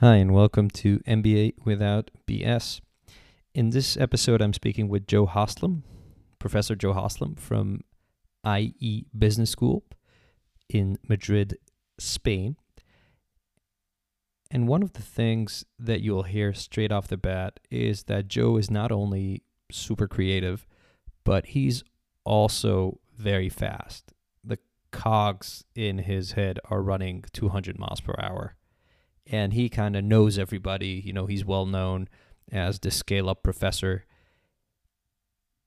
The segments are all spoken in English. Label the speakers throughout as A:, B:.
A: Hi, and welcome to MBA Without BS. In this episode, I'm speaking with Joe Haslam, Professor Joe Haslam from IE Business School in Madrid, Spain. And one of the things that you'll hear straight off the bat is that Joe is not only super creative, but he's also very fast. The cogs in his head are running 200 miles per hour and he kind of knows everybody. You know, he's well known as the scale up professor.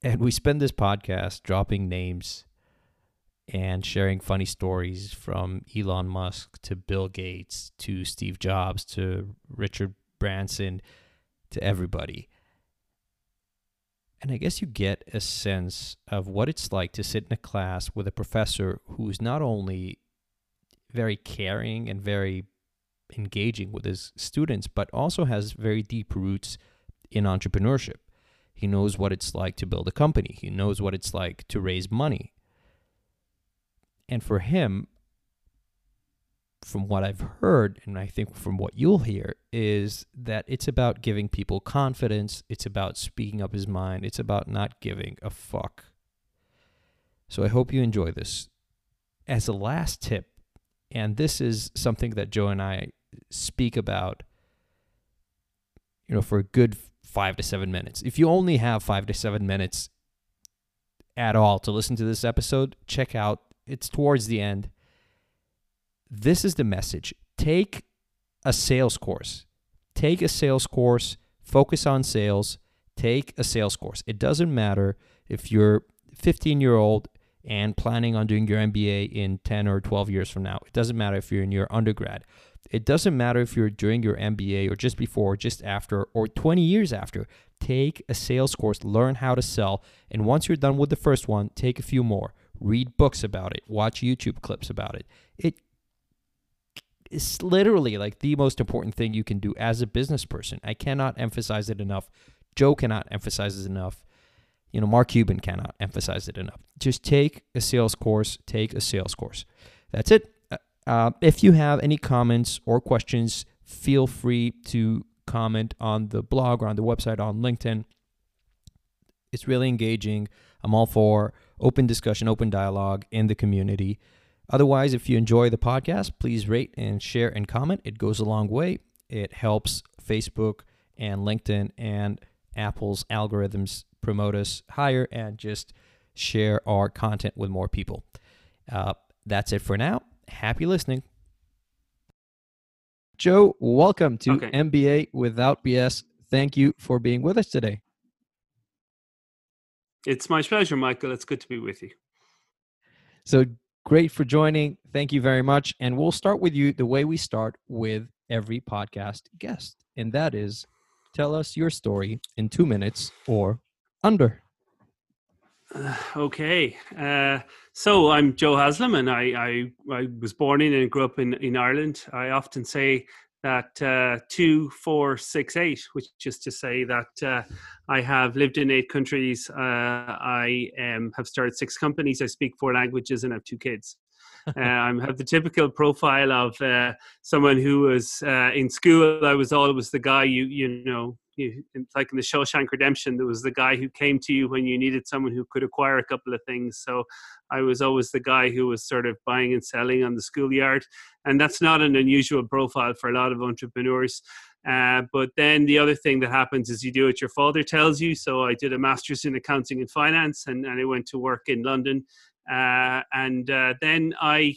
A: And we spend this podcast dropping names and sharing funny stories from Elon Musk to Bill Gates to Steve Jobs to Richard Branson to everybody. And I guess you get a sense of what it's like to sit in a class with a professor who's not only very caring and very engaging with his students, but also has very deep roots in entrepreneurship. He knows what it's like to build a company, he knows what it's like to raise money. And for him, from what I've heard, and I think from what you'll hear, is that it's about giving people confidence. It's about speaking up his mind. It's about not giving a fuck. So I hope you enjoy this. As a last tip, and this is something that Joe and I speak about, you know, for a good five to seven minutes. If you only have five to seven minutes at all to listen to this episode, check out, it's towards the end. This is the message. Take a sales course. Take a sales course, focus on sales, take a sales course. It doesn't matter if you're 15 year old and planning on doing your MBA in 10 or 12 years from now. It doesn't matter if you're in your undergrad. It doesn't matter if you're doing your MBA or just before, or just after, or 20 years after. Take a sales course, learn how to sell. And once you're done with the first one, take a few more. Read books about it, watch YouTube clips about it. It is literally like the most important thing you can do as a business person. I cannot emphasize it enough. Joe cannot emphasize it enough. You know, Mark Cuban cannot emphasize it enough. Just take a sales course, take a sales course. That's it. Uh, if you have any comments or questions, feel free to comment on the blog or on the website on LinkedIn. It's really engaging. I'm all for open discussion, open dialogue in the community. Otherwise, if you enjoy the podcast, please rate and share and comment. It goes a long way. It helps Facebook and LinkedIn and Apple's algorithms promote us higher and just share our content with more people. Uh, that's it for now happy listening. Joe, welcome to okay. MBA Without BS. Thank you for being with us today.
B: It's my pleasure, Michael. It's good to be with you.
A: So great for joining. Thank you very much. And we'll start with you the way we start with every podcast guest, and that is tell us your story in two minutes or under.
B: Uh, okay. Uh, so I'm Joe Haslam, and I, I, I was born in and grew up in, in Ireland. I often say that uh, two, four, six, eight, which is to say that uh, I have lived in eight countries. Uh, I um, have started six companies. I speak four languages, and I have two kids. I have the typical profile of someone who was in school. I was always the guy you you know you, like in the Shawshank Redemption, there was the guy who came to you when you needed someone who could acquire a couple of things. So I was always the guy who was sort of buying and selling on the schoolyard, and that's not an unusual profile for a lot of entrepreneurs. Uh, but then the other thing that happens is you do what your father tells you. So I did a master's in accounting and finance, and, and I went to work in London, uh, and uh, then I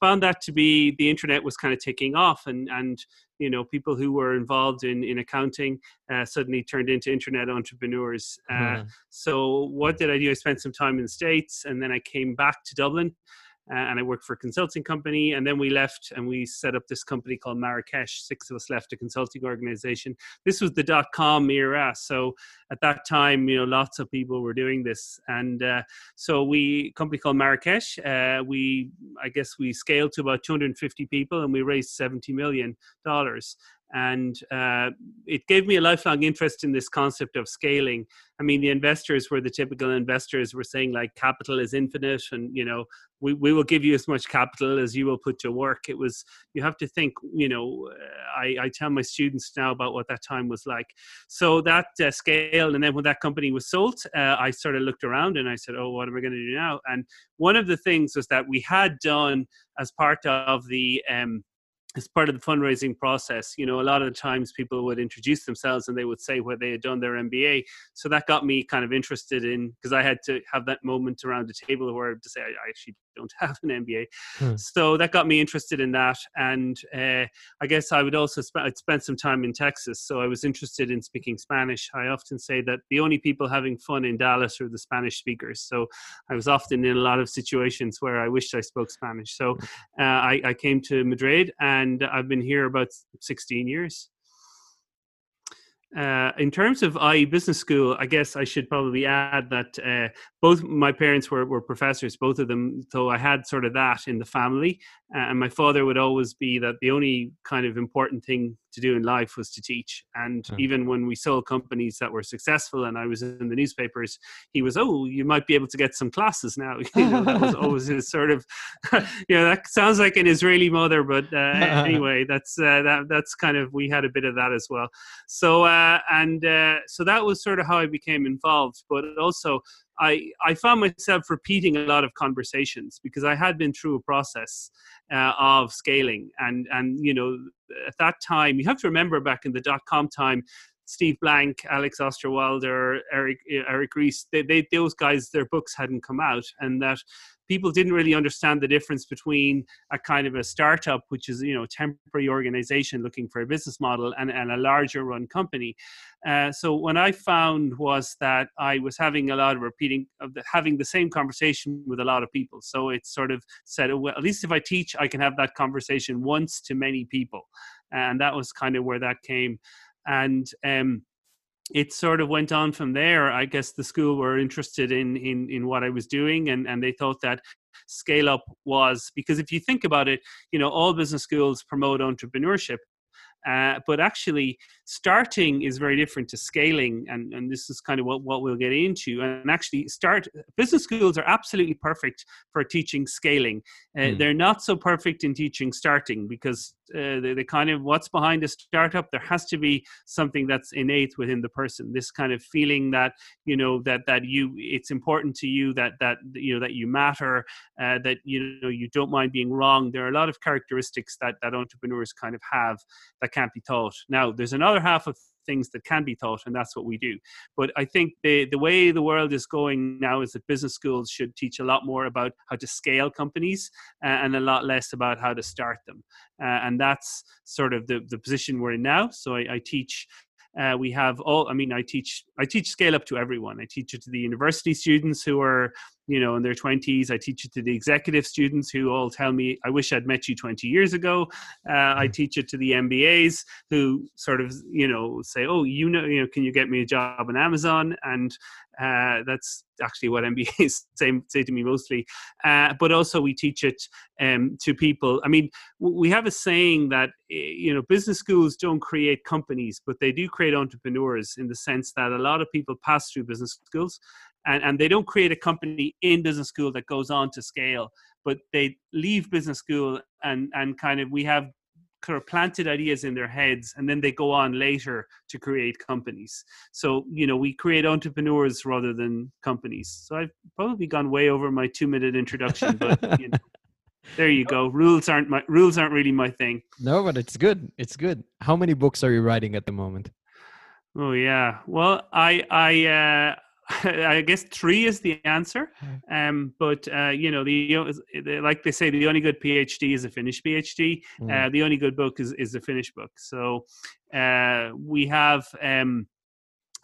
B: found that to be the internet was kind of taking off and and you know people who were involved in in accounting uh, suddenly turned into internet entrepreneurs uh, mm. so what did i do i spent some time in the states and then i came back to dublin and I worked for a consulting company. And then we left and we set up this company called Marrakesh. Six of us left a consulting organization. This was the dot com era. So at that time, you know, lots of people were doing this. And uh, so we, company called Marrakesh, uh, we, I guess we scaled to about 250 people and we raised $70 million. And uh, it gave me a lifelong interest in this concept of scaling. I mean the investors were the typical investors were saying like capital is infinite and you know we, we will give you as much capital as you will put to work. It was you have to think you know i, I tell my students now about what that time was like. So that uh, scaled and then when that company was sold uh, i sort of looked around and i said oh what am i going to do now? And one of the things was that we had done as part of the um, as part of the fundraising process, you know, a lot of the times people would introduce themselves and they would say where they had done their MBA. So that got me kind of interested in because I had to have that moment around the table where to say I actually don't have an MBA. Hmm. So that got me interested in that, and uh, I guess I would also spend I'd spent some time in Texas, so I was interested in speaking Spanish. I often say that the only people having fun in Dallas are the Spanish speakers. So I was often in a lot of situations where I wished I spoke Spanish. So hmm. uh, I, I came to Madrid and I've been here about 16 years. Uh, in terms of IE Business School, I guess I should probably add that uh, both my parents were, were professors, both of them. So I had sort of that in the family. And my father would always be that the only kind of important thing to do in life was to teach. And mm. even when we sold companies that were successful and I was in the newspapers, he was, oh, you might be able to get some classes now. you know, that was always his sort of, you know, that sounds like an Israeli mother, but uh, anyway, that's uh, that that's kind of we had a bit of that as well. So uh, and uh, so that was sort of how I became involved. But also, I, I found myself repeating a lot of conversations because I had been through a process uh, of scaling. And, and, you know, at that time, you have to remember back in the dot com time, Steve Blank, Alex Osterwalder, Eric Eric Ries, they, they, those guys, their books hadn't come out, and that people didn't really understand the difference between a kind of a startup, which is you know temporary organization looking for a business model, and, and a larger run company. Uh, so what I found was that I was having a lot of repeating of the, having the same conversation with a lot of people. So it sort of said, well, at least if I teach, I can have that conversation once to many people, and that was kind of where that came. And um, it sort of went on from there. I guess the school were interested in in in what I was doing, and and they thought that scale up was because if you think about it, you know, all business schools promote entrepreneurship, uh, but actually, starting is very different to scaling, and, and this is kind of what, what we'll get into. And actually, start business schools are absolutely perfect for teaching scaling. Uh, mm. They're not so perfect in teaching starting because uh, the, the, kind of what's behind a startup there has to be something that's innate within the person this kind of feeling that you know that that you it's important to you that that you know that you matter uh, that you know you don't mind being wrong there are a lot of characteristics that that entrepreneurs kind of have that can't be taught now there's another half of things that can be taught, and that's what we do. But I think the the way the world is going now is that business schools should teach a lot more about how to scale companies and a lot less about how to start them. Uh, and that's sort of the the position we're in now. So I, I teach uh, we have all. I mean, I teach. I teach scale up to everyone. I teach it to the university students who are, you know, in their twenties. I teach it to the executive students who all tell me, "I wish I'd met you twenty years ago." Uh, I hmm. teach it to the MBAs who sort of, you know, say, "Oh, you know, you know, can you get me a job on Amazon?" And uh, that's actually what MBAs say, say to me mostly. Uh, but also, we teach it um, to people. I mean, we have a saying that eh, you know business schools don't create companies, but they do create entrepreneurs in the sense that a lot of people pass through business schools, and, and they don't create a company in business school that goes on to scale. But they leave business school and and kind of we have kind of planted ideas in their heads and then they go on later to create companies. So you know we create entrepreneurs rather than companies. So i've probably gone way over my two minute introduction but you know there you go. Rules aren't my rules aren't really my thing.
A: No but it's good. It's good. How many books are you writing at the moment?
B: Oh yeah. Well i i uh I guess three is the answer. Um, but uh, you know, the like they say, the only good PhD is a finished PhD. Mm. Uh, the only good book is is a finished book. So uh, we have. Um,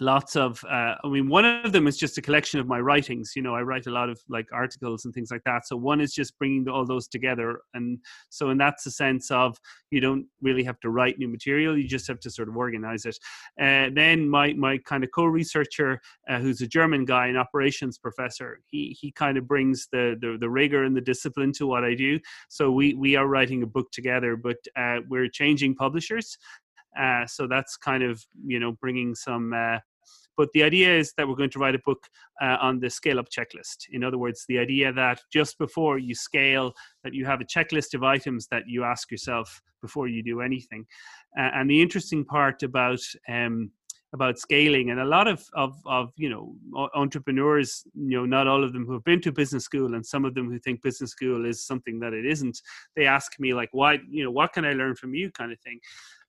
B: lots of uh, i mean one of them is just a collection of my writings you know i write a lot of like articles and things like that. So one is just bringing all those together. And so and that's a sense of you don't really have to write new material you just have to sort of organize it. Uh, then my my kind of co-researcher uh, who's a german guy an operations professor he he kind of brings the, the, the rigor and the discipline to what i do. So we we are writing a book together but uh, we're changing publishers Uh, so that's kind of you know bringing some. Uh, but the idea is that we're going to write a book uh, on the scale up checklist. In other words, the idea that just before you scale, that you have a checklist of items that you ask yourself before you do anything. And the interesting part about um, about scaling and a lot of, of of you know entrepreneurs you know not all of them who have been to business school and some of them who think business school is something that it isn't they ask me like why you know what can i learn from you kind of thing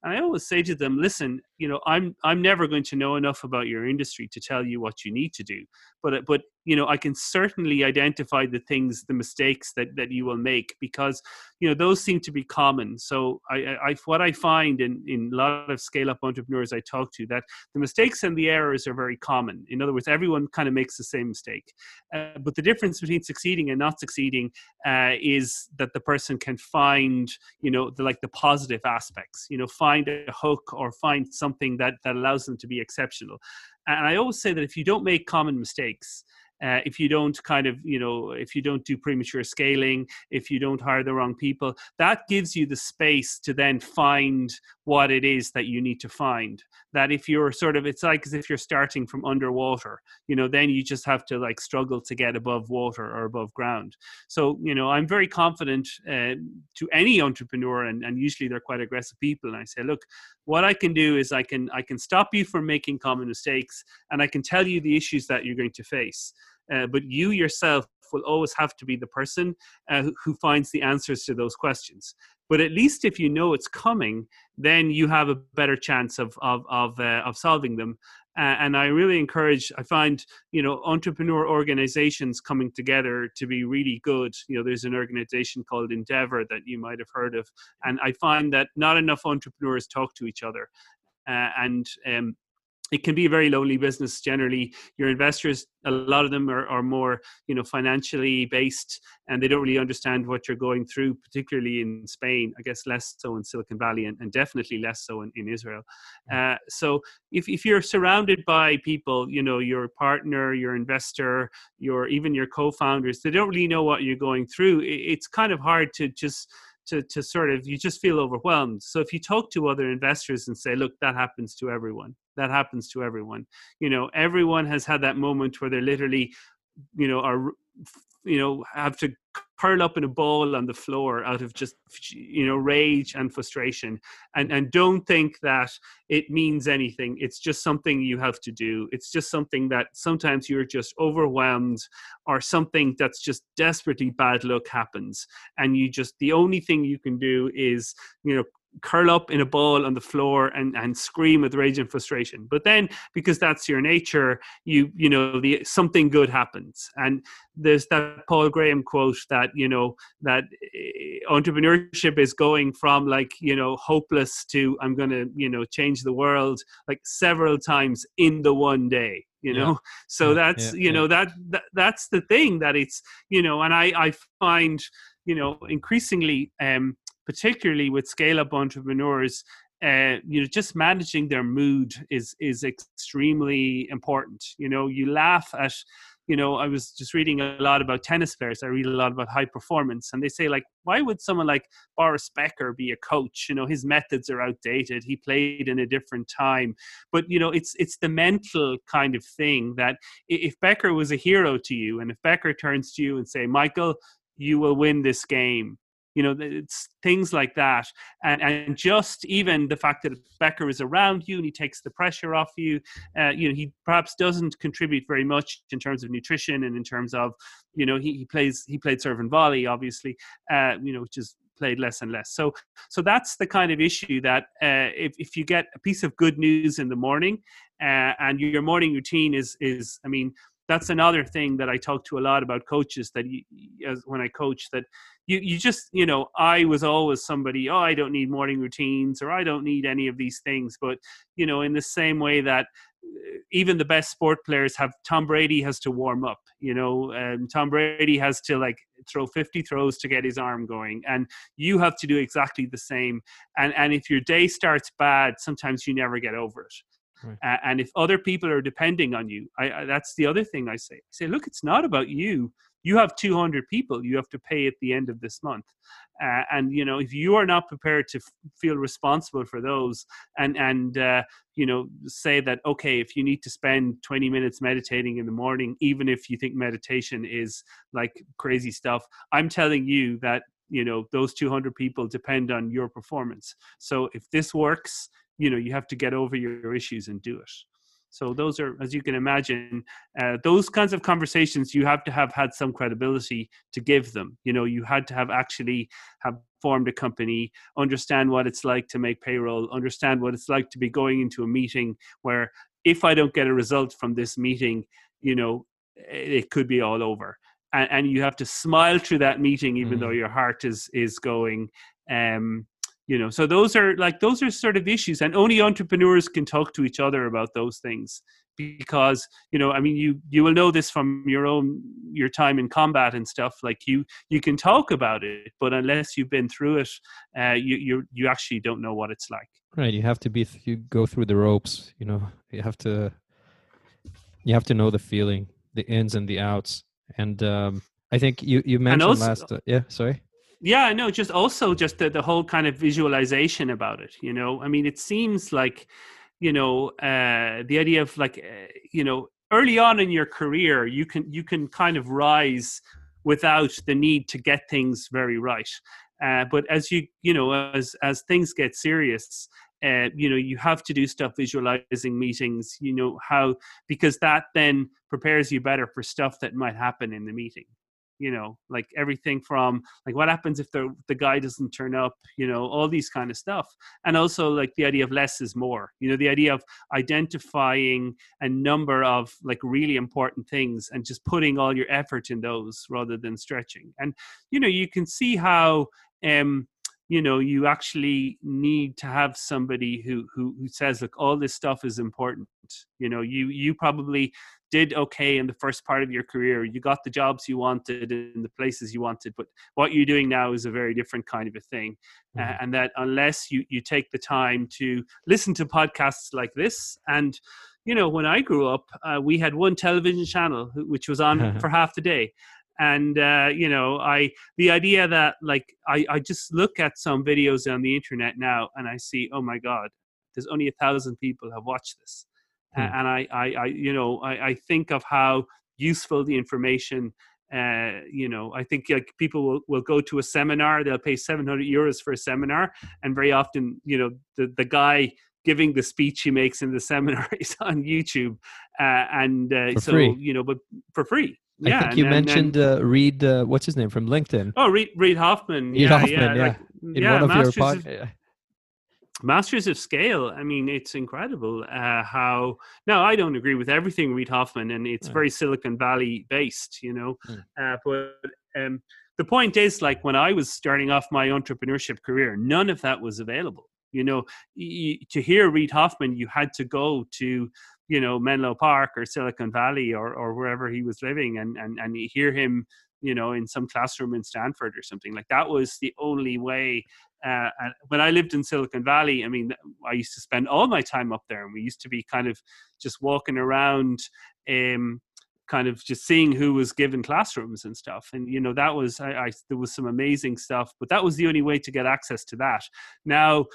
B: and I always say to them, listen, you know, I'm I'm never going to know enough about your industry to tell you what you need to do. But but you know, I can certainly identify the things, the mistakes that that you will make because you know those seem to be common. So I, I what I find in in a lot of scale up entrepreneurs I talk to that the mistakes and the errors are very common. In other words, everyone kind of makes the same mistake. Uh, but the difference between succeeding and not succeeding uh, is that the person can find you know the like the positive aspects. You know, find a hook or find something that that allows them to be exceptional. And I always say that if you don't make common mistakes, uh, if you don't kind of you know if you don't do premature scaling if you don't hire the wrong people that gives you the space to then find what it is that you need to find that if you're sort of it's like as if you're starting from underwater you know then you just have to like struggle to get above water or above ground. So you know i'm very confident uh, to any entrepreneur and, and usually they're quite aggressive people and i say look what i can do is i can i can stop you from making common mistakes and i can tell you the issues that you're going to face uh, but you yourself will always have to be the person uh, who finds the answers to those questions. But at least if you know it's coming, then you have a better chance of of of, uh, of solving them. Uh, and I really encourage. I find you know entrepreneur organizations coming together to be really good. You know, there's an organization called Endeavor that you might have heard of, and I find that not enough entrepreneurs talk to each other. Uh, and um, it can be a very lonely business generally. Your investors a lot of them are, are more you know financially based and they don't really understand what you're going through particularly in spain. I guess less so in silicon valley and, and definitely less so in, in israel. Mm. uh, so if, if you're surrounded by people you know your partner your investor your even your co-founders they don't really know what you're going through it's kind of hard to just to, to sort of you just feel overwhelmed. So if you talk to other investors and say look that happens to everyone that happens to everyone. You know everyone has had that moment where they're literally you know are you know have to curl up in a ball on the floor out of just you know rage and frustration. And and don't think that it means anything. It's just something you have to do. It's just something that sometimes you're just overwhelmed or something that's just desperately bad luck happens. And you just the only thing you can do is you know curl up in a ball on the floor and, and scream with rage and frustration. But then, because that's your nature, you you know the something good happens. And there's that Paul Graham quote that you know that eh, entrepreneurship is going from like you know hopeless to I'm going to you know change the world like several times in the one day you know yeah. so yeah, that's yeah, you know that, that that's the thing that it's you know and i i find you know increasingly um particularly with scale up entrepreneurs uh, you know just managing their mood is is extremely important. You know you laugh at you know i was just reading a lot about tennis players. I read a lot about high performance and they say like why would someone like boris becker be a coach? You know his methods are outdated. He played in a different time. But you know it's it's the mental kind of thing that if becker was a hero to you and if becker turns to you and say michael you will win this game you know it's things like that. And and just even the fact that becker is around you and he takes the pressure off you uh, you know he perhaps doesn't contribute very much in terms of nutrition and in terms of you know he, he plays he played serve and volley obviously uh, you know which is played less and less. So so that's the kind of issue that uh, if, if you get a piece of good news in the morning uh, and your morning routine is is i mean that's another thing that I talk to a lot about coaches that you, as when I coach that you you just you know I was always somebody oh I don't need morning routines or I don't need any of these things but you know in the same way that uh, even the best sport players have Tom Brady has to warm up you know um, Tom Brady has to like throw 50 throws to get his arm going and you have to do exactly the same and and if your day starts bad sometimes you never get over it Right. Uh, and if other people are depending on you, I, I, that's the other thing I say. I say, look, it's not about you. you have 200 people you have to pay at the end of this month uh, and you know if you are not prepared to f- feel responsible for those and and uh, you know say that okay if you need to spend 20 minutes meditating in the morning even if you think meditation is like crazy stuff i'm telling you that you know those 200 people depend on your performance so if this works you know you have to get over your issues and do it. So those are as you can imagine uh, those kinds of conversations you have to have had some credibility to give them. You know you had to have actually have formed a company understand what it's like to make payroll understand what it's like to be going into a meeting where if i don't get a result from this meeting you know it could be all over. And, and you have to smile through that meeting even mm. though your heart is is going um you know so those are like those are sort of issues and only entrepreneurs can talk to each other about those things because you know i mean you you will know this from your own your time in combat and stuff like you you can talk about it but unless you've been through it uh, you you you actually don't know what it's like.
A: Right you have to be you go through the ropes you know you have to you have to know the feeling the ins and the outs and um i think you you mentioned also, last uh, yeah sorry
B: yeah no just also just the, the whole kind of visualization about it you know? I mean it seems like you know uh the idea of like uh, you know early on in your career you can you can kind of rise without the need to get things very right. Uh, but as you you know as as things get serious uh, you know you have to do stuff visualizing meetings you know how because that then prepares you better for stuff that might happen in the meeting you know like everything from like what happens if the the guy doesn't turn up you know all these kind of stuff. And also like the idea of less is more you know the idea of identifying a number of like really important things and just putting all your effort in those rather than stretching. And you know you can see how um you know you actually need to have somebody who who, who says look all this stuff is important. You know you you probably did okay in the first part of your career. You got the jobs you wanted in the places you wanted, but what you're doing now is a very different kind of a thing. Mm-hmm. Uh, and that unless you, you take the time to listen to podcasts like this, and you know, when I grew up, uh, we had one television channel which was on for half the day. And uh, you know, I the idea that like I, I just look at some videos on the internet now and I see, oh my god, there's only a thousand people have watched this Hmm. and I, I, I, you know, I, I think of how useful the information uh, you know, I think like people will, will go to a seminar, they'll pay 700 euros for a seminar. And very often, you know, the, the guy giving the speech he makes in the seminar is on YouTube. Uh, and uh, so, free. you know, but for free.
A: Yeah, think you and, mentioned and, uh, Reid, uh, what's his name from LinkedIn?
B: Oh, Reid, Reid Hoffman.
A: Reid
B: yeah,
A: Hoffman, yeah. yeah. Like, in yeah, one of your podcasts
B: masters of scale i mean it's incredible uh, how now i don't agree with everything reid hoffman and it's yeah. very silicon valley based you know. Hmm. uh, but um, the point is like when i was starting off my entrepreneurship career none of that was available you know y- to hear reid hoffman you had to go to you know menlo park or silicon valley or, or wherever he was living and, and and hear him you know in some classroom in stanford or something like that was the only way uh, and when I lived in Silicon Valley, I mean, I used to spend all my time up there, and we used to be kind of just walking around, um, kind of just seeing who was given classrooms and stuff. And you know, that was I, I there was some amazing stuff, but that was the only way to get access to that. Now,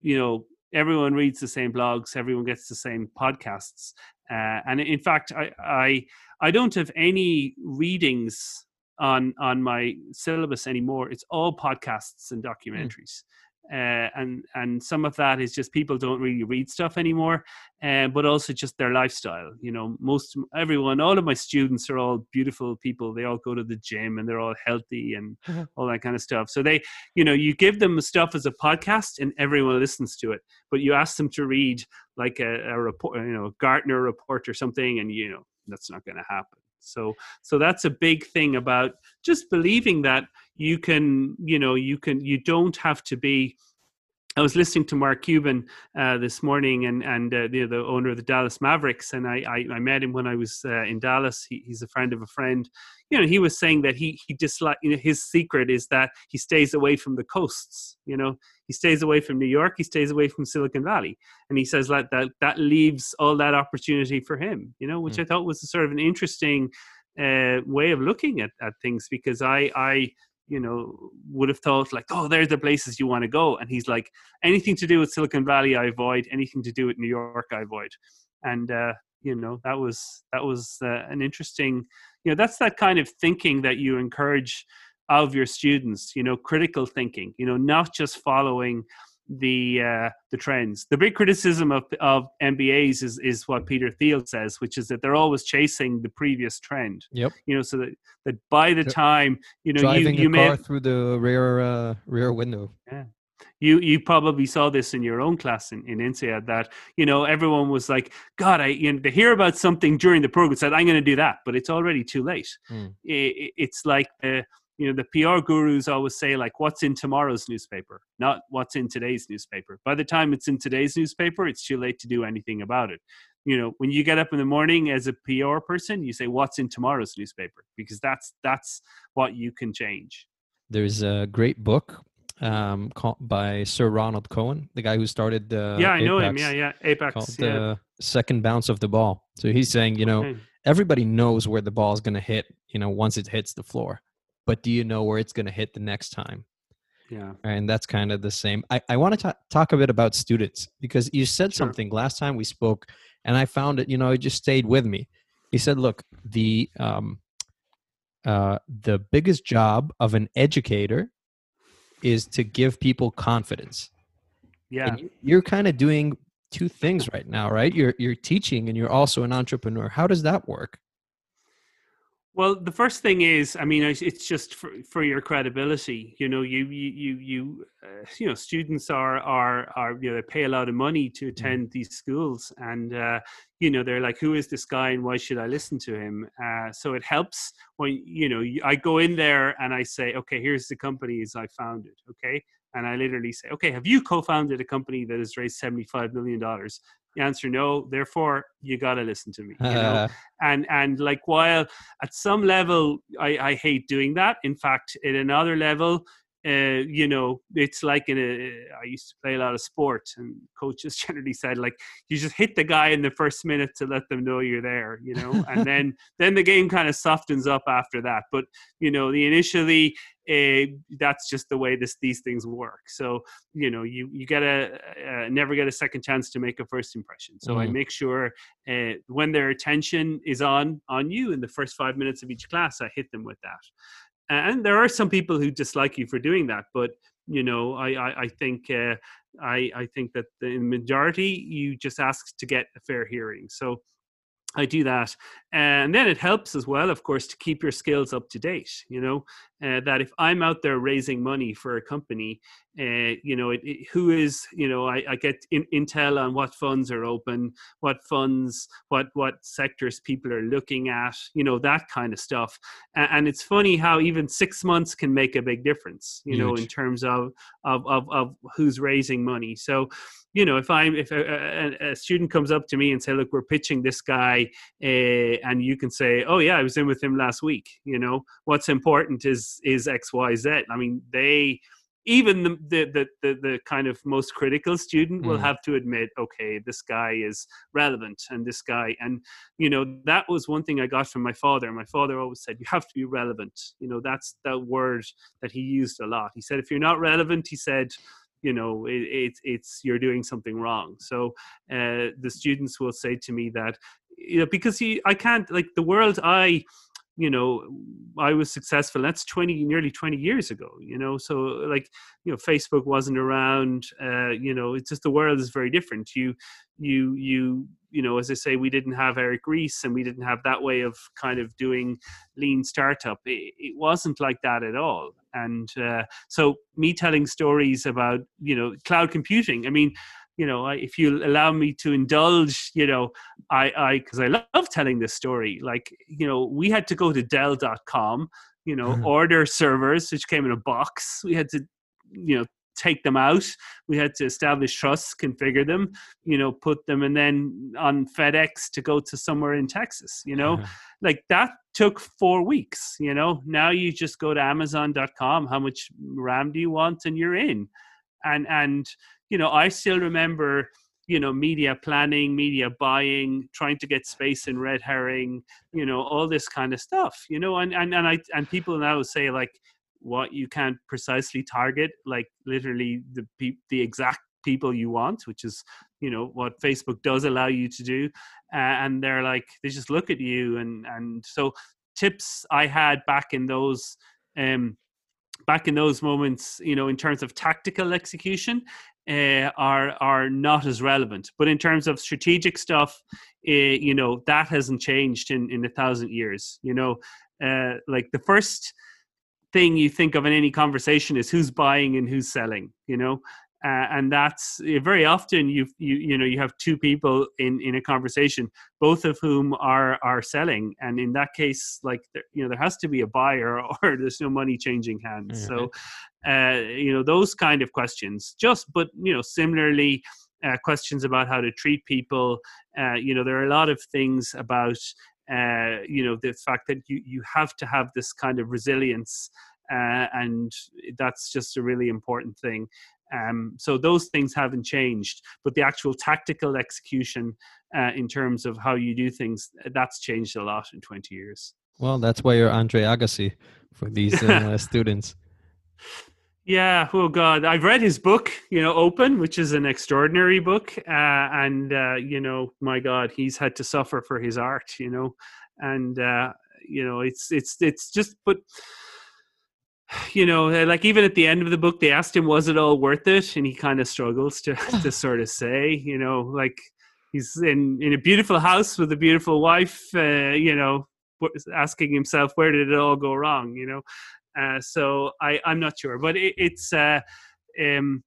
B: you know, everyone reads the same blogs, everyone gets the same podcasts, uh, and in fact, I I I don't have any readings on on my syllabus anymore. It's all podcasts and hmm. documentaries. Mm. Uh, and and some of that is just people don't really read stuff anymore, uh, but also just their lifestyle. You know, most everyone, all of my students are all beautiful people. They all go to the gym and they're all healthy and mm-hmm. all that kind of stuff. So they, you know, you give them stuff as a podcast and everyone listens to it, but you ask them to read like a, a report, you know, Gartner report or something, and you know that's not going to happen so so that's a big thing about just believing that you can you know you can you don't have to be I was listening to Mark Cuban uh, this morning, and and uh, the, the owner of the Dallas Mavericks, and I, I, I met him when I was uh, in Dallas. He, he's a friend of a friend. You know, he was saying that he he dislike you know, his secret is that he stays away from the coasts. You know, he stays away from New York, he stays away from Silicon Valley, and he says that that that leaves all that opportunity for him. You know, which mm. I thought was sort of an interesting uh, way of looking at, at things because I I you know would have thought like oh there's the places you want to go and he's like anything to do with Silicon Valley I avoid anything to do with New York I avoid and uh, you know that was that was uh, an interesting you know that's that kind of thinking that you encourage of your students you know critical thinking you know not just following the uh, the trends. The big criticism of of MBAs is is what Peter Thiel says, which is that they're always chasing the previous trend.
A: Yep.
B: You know, so that, that by the time you know
A: driving
B: you, you may
A: car through the rear uh, rear window.
B: Yeah. You you probably saw this in your own class in, in INSEAD that you know everyone was like, God, I you know, they hear about something during the program said I'm going to do that, but it's already too late.
A: Mm.
B: It, it's like the you know the pr gurus always say like what's in tomorrow's newspaper not what's in today's newspaper by the time it's in today's newspaper it's too late to do anything about it you know when you get up in the morning as a pr person you say what's in tomorrow's newspaper because that's that's what you can change
A: There's a great book um, called by Sir Ronald Cohen, the guy who started the
B: yeah i know him yeah yeah apax
A: called
B: yeah.
A: the second bounce of the ball. So he's saying, you know,
B: Okay.
A: everybody knows where the ball is going to hit, you know, once it hits the floor. But do you know where it's going to hit the next time?
B: yeah
A: And that's kind of the same. I, I want to talk a bit about students because you said
B: Sure.
A: something last time we spoke, and I found it, you know, it just stayed with me. He said, look, the, um, uh, the biggest job of an educator is to give people confidence.
B: yeah
A: And you- you're kind of doing two things right now, right? You're you're teaching and you're also an entrepreneur. How does that work?
B: Well, the first thing is, I mean, it's just for, for your credibility. You know, you you you you, uh, you know, students are are are you know they pay a lot of money to attend these schools, and uh, you know they're like, who is this guy, and why should I listen to him? Uh, so it helps when you know I go in there and I say, okay, here's the companies I founded, okay, and I literally say, okay, have you co-founded a company that has raised seventy five million dollars? The answer no. Therefore, you got to listen to me. You know? And and like while at some level I, I hate doing that in fact at another level uh, you know it's like in a i used to play a lot of sport and coaches generally said like you just hit the guy in the first minute to let them know you're there you know and then then the game kind of softens up after that but you know the initially uh, that's just the way this these things work so you know you you get a uh, never get a second chance to make a first impression so i
A: Mhm.
B: make sure uh, when their attention is on on you in the first five minutes of each class i hit them with that and there are some people who dislike you for doing that but you know i i, I think uh, i i think that the majority you just ask to get a fair hearing. So I do that, and then it helps as well, of course, to keep your skills up to date. You know uh, that if I'm out there raising money for a company, uh, you know it, it, who is you know I, I get in, intel on what funds are open, what funds, what what sectors people are looking at, you know that kind of stuff. And, and it's funny how even six months can make a big difference. You know in terms of of of, of who's raising money. So you know if i'm if a, a, a student comes up to me and say look we're pitching this guy uh, and you can say oh yeah i was in with him last week you know what's important is is x y z. I mean they even the the the, the, the kind of most critical student will
A: Mm.
B: have to admit okay this guy is relevant and this guy and you know that was one thing i got from my father. My father always said you have to be relevant. You know that's the word that he used a lot. He said if you're not relevant he said you know it, it, it's you're doing something wrong. So uh, the students will say to me that you know because he i can't like the world i you know i was successful that's 20 nearly 20 years ago you know so like you know facebook wasn't around uh you know it's just the world is very different. You you you you know as i say we didn't have eric ries and we didn't have that way of kind of doing lean startup. It, it wasn't like that at all. And uh, so me telling stories about you know cloud computing i mean you know I, if you allow me to indulge you know i i because i love telling this story like you know we had to go to dell.com you know mm-hmm. order servers which came in a box. We had to you know take them out. We had to establish trusts configure them you know put them and then on fedex to go to somewhere in texas you know? Like that took four weeks you know? Now you just go to amazon.com how much ram do you want and you're in. And and you know i still remember you know media planning media buying trying to get space in red herring you know all this kind of stuff you know and and, and i and people now say like what? You can't precisely target like literally the the exact people you want which is you know what facebook does allow you to do uh, and they're like they just look at you and and so tips i had back in those um back in those moments you know in terms of tactical execution uh, are are not as relevant. But in terms of strategic stuff, uh, you know that hasn't changed in in a thousand years. You know, uh, like the first thing you think of in any conversation is who's buying and who's selling. You know, uh, and that's uh, very often you you you know you have two people in in a conversation both of whom are are selling and in that case like there, you know there has to be a buyer or there's no money changing hands mm-hmm. so uh, you know those kind of questions just but you know similarly uh, questions about how to treat people uh, you know there are a lot of things about uh, you know the fact that you you have to have this kind of resilience uh, and that's just a really important thing. Um, so those things haven't changed, but the actual tactical execution uh, in terms of how you do things that's changed a lot in 20 years.
A: Well, that's why you're Andre Agassi for these uh, students.
B: Yeah, oh God, I've read his book, you know, Open, which is an extraordinary book, uh, and uh, you know, my God, he's had to suffer for his art, you know, and uh, you know, it's it's it's just, but you know, like even at the end of the book, they asked him, "Was it all worth it?" And he kind of struggles to to sort of say, you know, like he's in in a beautiful house with a beautiful wife, uh, you know, asking himself, "Where did it all go wrong?" You know, uh, so I I'm not sure, but it, it's uh, um,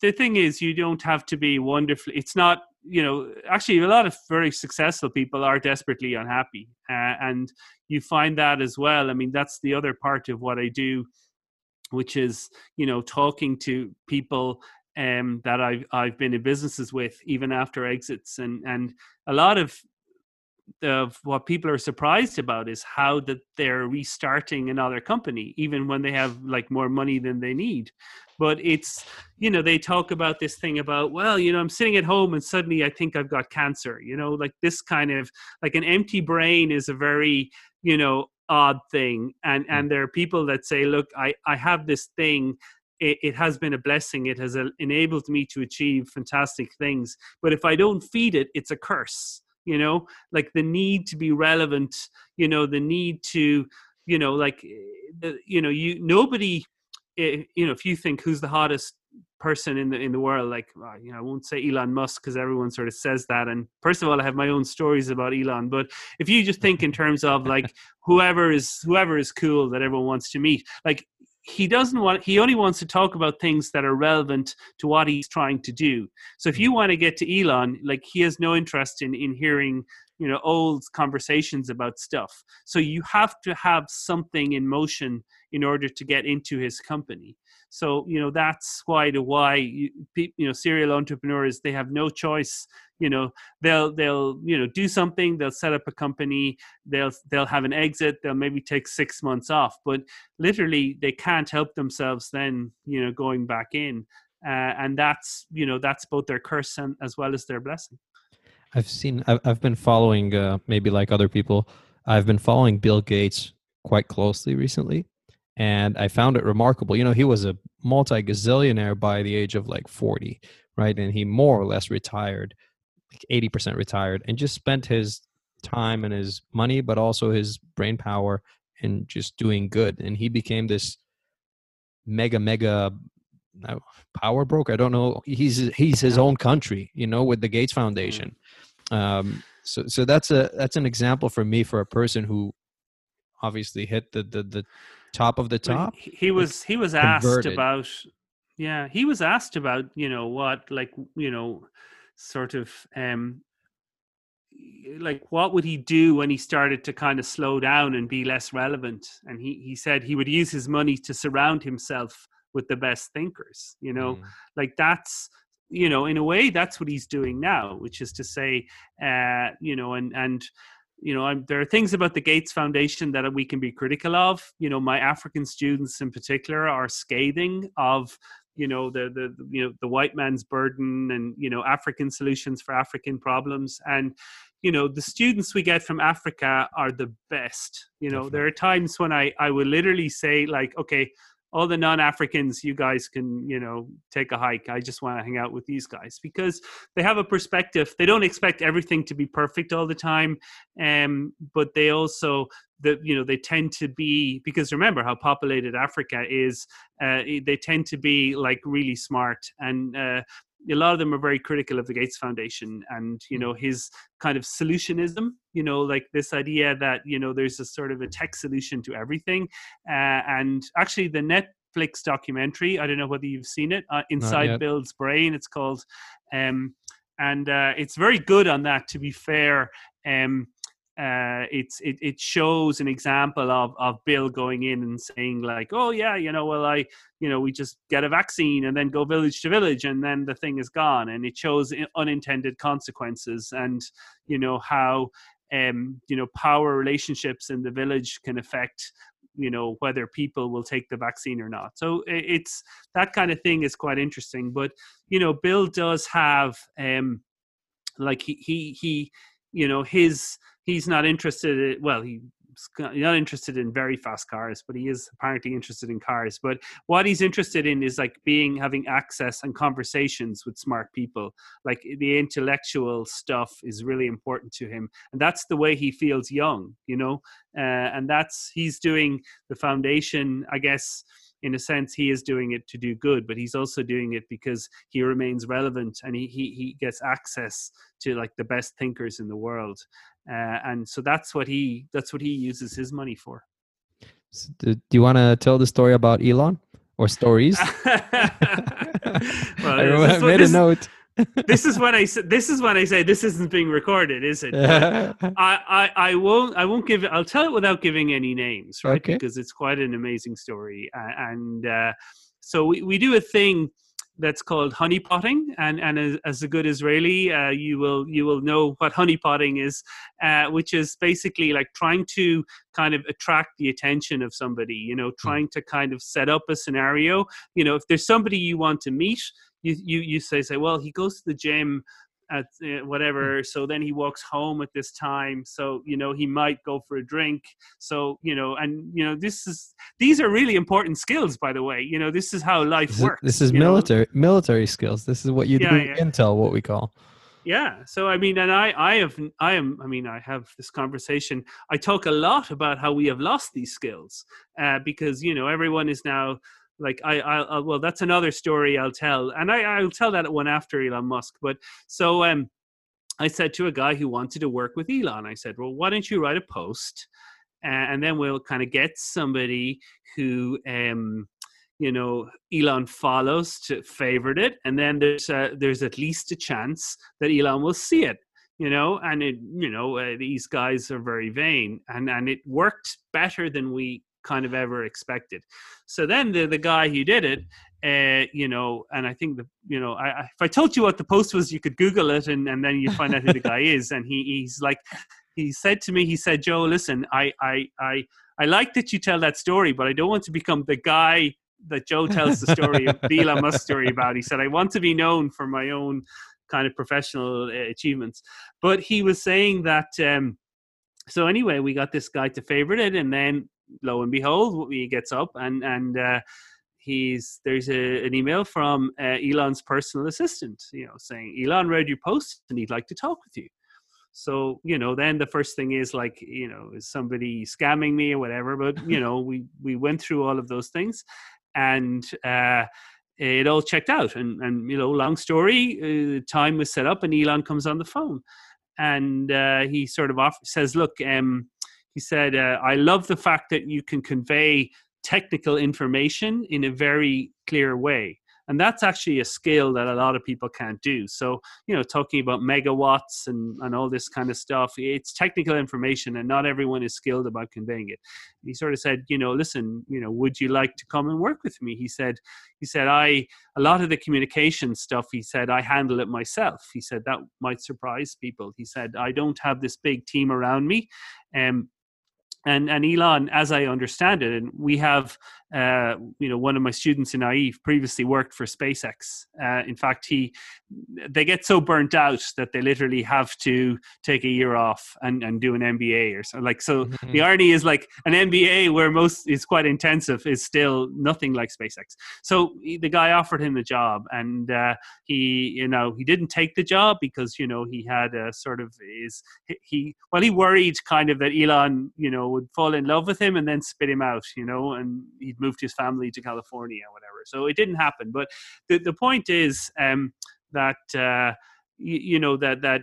B: the thing is, you don't have to be wonderfully. It's not you know actually a lot of very successful people are desperately unhappy uh, and you find that as well. I mean that's the other part of what i do which is you know talking to people um, that I've I've been in businesses with even after exits and and a lot of of what people are surprised about is how that they're restarting another company even when they have like more money than they need. But it's you know they talk about this thing about well you know i'm sitting at home and suddenly i think i've got cancer you know like this kind of like an empty brain is a very you know odd thing. And hmm. and there are people that say look i i have this thing. It, it has been a blessing. It has uh, enabled me to achieve fantastic things. But if i don't feed it it's a curse you know like the need to be relevant you know the need to you know like eh, you know you nobody you know, if you think who's the hottest person in the in the world, like uh, you know, I won't say Elon Musk because everyone sort of says that. And first of all, I have my own stories about Elon. But if you just think in terms of like whoever is whoever is cool that everyone wants to meet, like he doesn't want he only wants to talk about things that are relevant to what he's trying to do so if you mm. want to get to elon like he has no interest in in hearing you know old conversations about stuff so you have to have something in motion in order to get into his company. So you know that's why the why you, you know serial entrepreneurs they have no choice. You know they'll they'll you know do something. They'll set up a company. They'll they'll have an exit. They'll maybe take six months off, but literally they can't help themselves. Then you know going back in, uh, and that's you know that's both their curse and as well as their blessing.
A: I've seen. I've, been following. Uh, maybe like other people, I've been following Bill Gates quite closely recently, and I found it remarkable. You know, he was a multi gazillionaire by the age of like 40, right? And he more or less retired, like 80% retired, and just spent his time and his money, but also his brain power in just doing good. And he became this mega, mega power broker. I don't know. He's he's his own country, you know, with the Gates mm. Foundation. Um, so so that's a that's an example for me for a person who obviously hit the the the top of the top.
B: He was he was asked converted. about yeah, he was asked about, you know, what like, you know, sort of um like what would he do when he started to kind of slow down and be less relevant and he he said he would use his money to surround himself with the best thinkers you know mm. like that's you know in a way that's what he's doing now which is to say uh you know and and you know I'm, there are things about the gates foundation that we can be critical of. You know my african students in particular are scathing of you know the, the you know the white man's burden and you know african solutions for african problems. And you know the students we get from africa are the best. You know Definitely. there are times when i i will literally say like okay all the non-africans you guys can you know take a hike. I just want to hang out with these guys because they have a perspective. They don't expect everything to be perfect all the time um, but they also the you know they tend to be because remember how populated africa is uh, they tend to be like really smart and uh, a lot of them are very critical of the Gates Foundation and you know his kind of solutionism. You know, like this idea that you know there's a sort of a tech solution to everything. Uh, and actually, the Netflix documentary, I don't know whether you've seen it, uh, Inside Bill's Brain. It's called, um, and uh, it's very good on that. To be fair, um, uh, it's it, it shows an example of of Bill going in and saying like, oh yeah, you know, well I, you know, we just get a vaccine and then go village to village and then the thing is gone, and it shows unintended consequences and you know how um you know power relationships in the village can affect you know whether people will take the vaccine or not. So it's that kind of thing is quite interesting but you know bill does have um like he he he you know his he's not interested in, well he's not interested in very fast cars but he is apparently interested in cars. But what he's interested in is like being having access and conversations with smart people. Like the intellectual stuff is really important to him and that's the way he feels young you know? Uh, and that's he's doing the foundation i guess in a sense he is doing it to do good but he's also doing it because he remains relevant and he he, he gets access to like the best thinkers in the world uh, and so that's what he that's what he uses his money for
A: so do, do you want to tell the story about elon or stories well,
B: I made a note this is when I say this is when I say this isn't being recorded, is it? I, I I won't I won't give. I'll tell it without giving any names, right? Okay. Because it's quite an amazing story, and uh, so we, we do a thing that's called honeypotting and and as, as a good israeli uh, you will you will know what honey potting is uh, which is basically like trying to kind of attract the attention of somebody you know hmm. trying to kind of set up a scenario you know if there's somebody you want to meet you you you say say well he goes to the gym at uh, whatever mm. so then he walks home at this time so you know he might go for a drink so you know and you know this is these are really important skills by the way you know this is how life
A: this
B: works
A: is, this is military know? military skills this is what you yeah, do yeah. intel what we call
B: yeah so i mean and i i have i am i mean i have this conversation i talk a lot about how we have lost these skills uh, because you know everyone is now like I, I, well, that's another story I'll tell, and I, I'll tell that one after Elon Musk. But so, um, I said to a guy who wanted to work with Elon, I said, well, why don't you write a post, and then we'll kind of get somebody who, um, you know, Elon follows to favorite it, and then there's uh, there's at least a chance that Elon will see it you know and it you know uh, these guys are very vain and and it worked better than we kind of ever expected. So then the the guy who did it, uh, you know, and I think the you know, I, I, if I told you what the post was, you could Google it and and then you find out who the guy is. And he he's like, he said to me, he said, Joe, listen, I I I I like that you tell that story, but I don't want to become the guy that Joe tells the story of the Elon Musk story about. He said, I want to be known for my own kind of professional uh, achievements. But he was saying that. Um, so anyway, we got this guy to favorite it, and then lo and behold, he gets up and and uh, he's there's a, an email from uh, Elon's personal assistant, you know, saying Elon read your post and he'd like to talk with you. So you know, then the first thing is like, you know, is somebody scamming me or whatever? But you know, we we went through all of those things, and uh, it all checked out. And and you know, long story, uh, time was set up, and Elon comes on the phone, and uh, he sort of off, says, "Look, um, he said, uh, I love the fact that you can convey technical information in a very clear way. And that's actually a skill that a lot of people can't do. So, you know, talking about megawatts and, and all this kind of stuff, it's technical information and not everyone is skilled about conveying it. He sort of said, you know, listen, you know, would you like to come and work with me? He said, he said, I, a lot of the communication stuff, he said, I handle it myself. He said, that might surprise people. He said, I don't have this big team around me. Um, and and Elon, as I understand it, and we have, uh, you know, one of my students in IE previously worked for SpaceX. Uh, in fact, he they get so burnt out that they literally have to take a year off and, and do an MBA or so. Like so, mm-hmm. the irony is like an MBA where most is quite intensive is still nothing like SpaceX. So the guy offered him the job, and uh, he, you know, he didn't take the job because you know he had a sort of is he well he worried kind of that Elon, you know would fall in love with him and then spit him out, you know, and he'd moved his family to California or whatever. So it didn't happen. But the, the point is um, that, uh, you, you know, that, that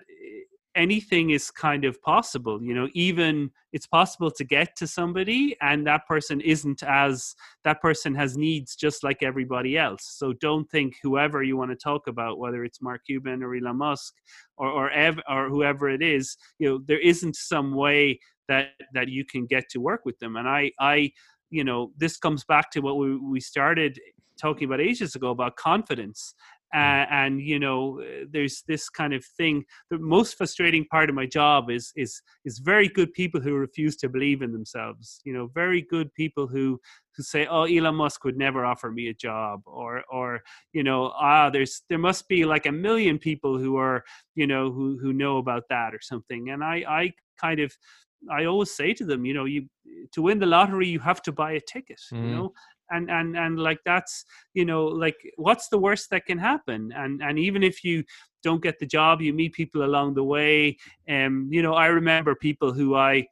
B: anything is kind of possible you know even it's possible to get to somebody and that person isn't as that person has needs just like everybody else so don't think whoever you want to talk about whether it's mark cuban or elon musk or or, ev- or whoever it is you know there isn't some way that that you can get to work with them. And i i you know this comes back to what we, we started talking about ages ago about confidence. Uh, and you know there's this kind of thing. The most frustrating part of my job is is is very good people who refuse to believe in themselves. You know very good people who who say oh elon musk would never offer me a job or or you know ah there's there must be like a million people who are you know who who know about that or something. And i i kind of I always say to them, you know, you to win the lottery, you have to buy a ticket. Mm. You know, and and and like that's you know like what's the worst that can happen and and even if you don't get the job you meet people along the way and um, you know i remember people who i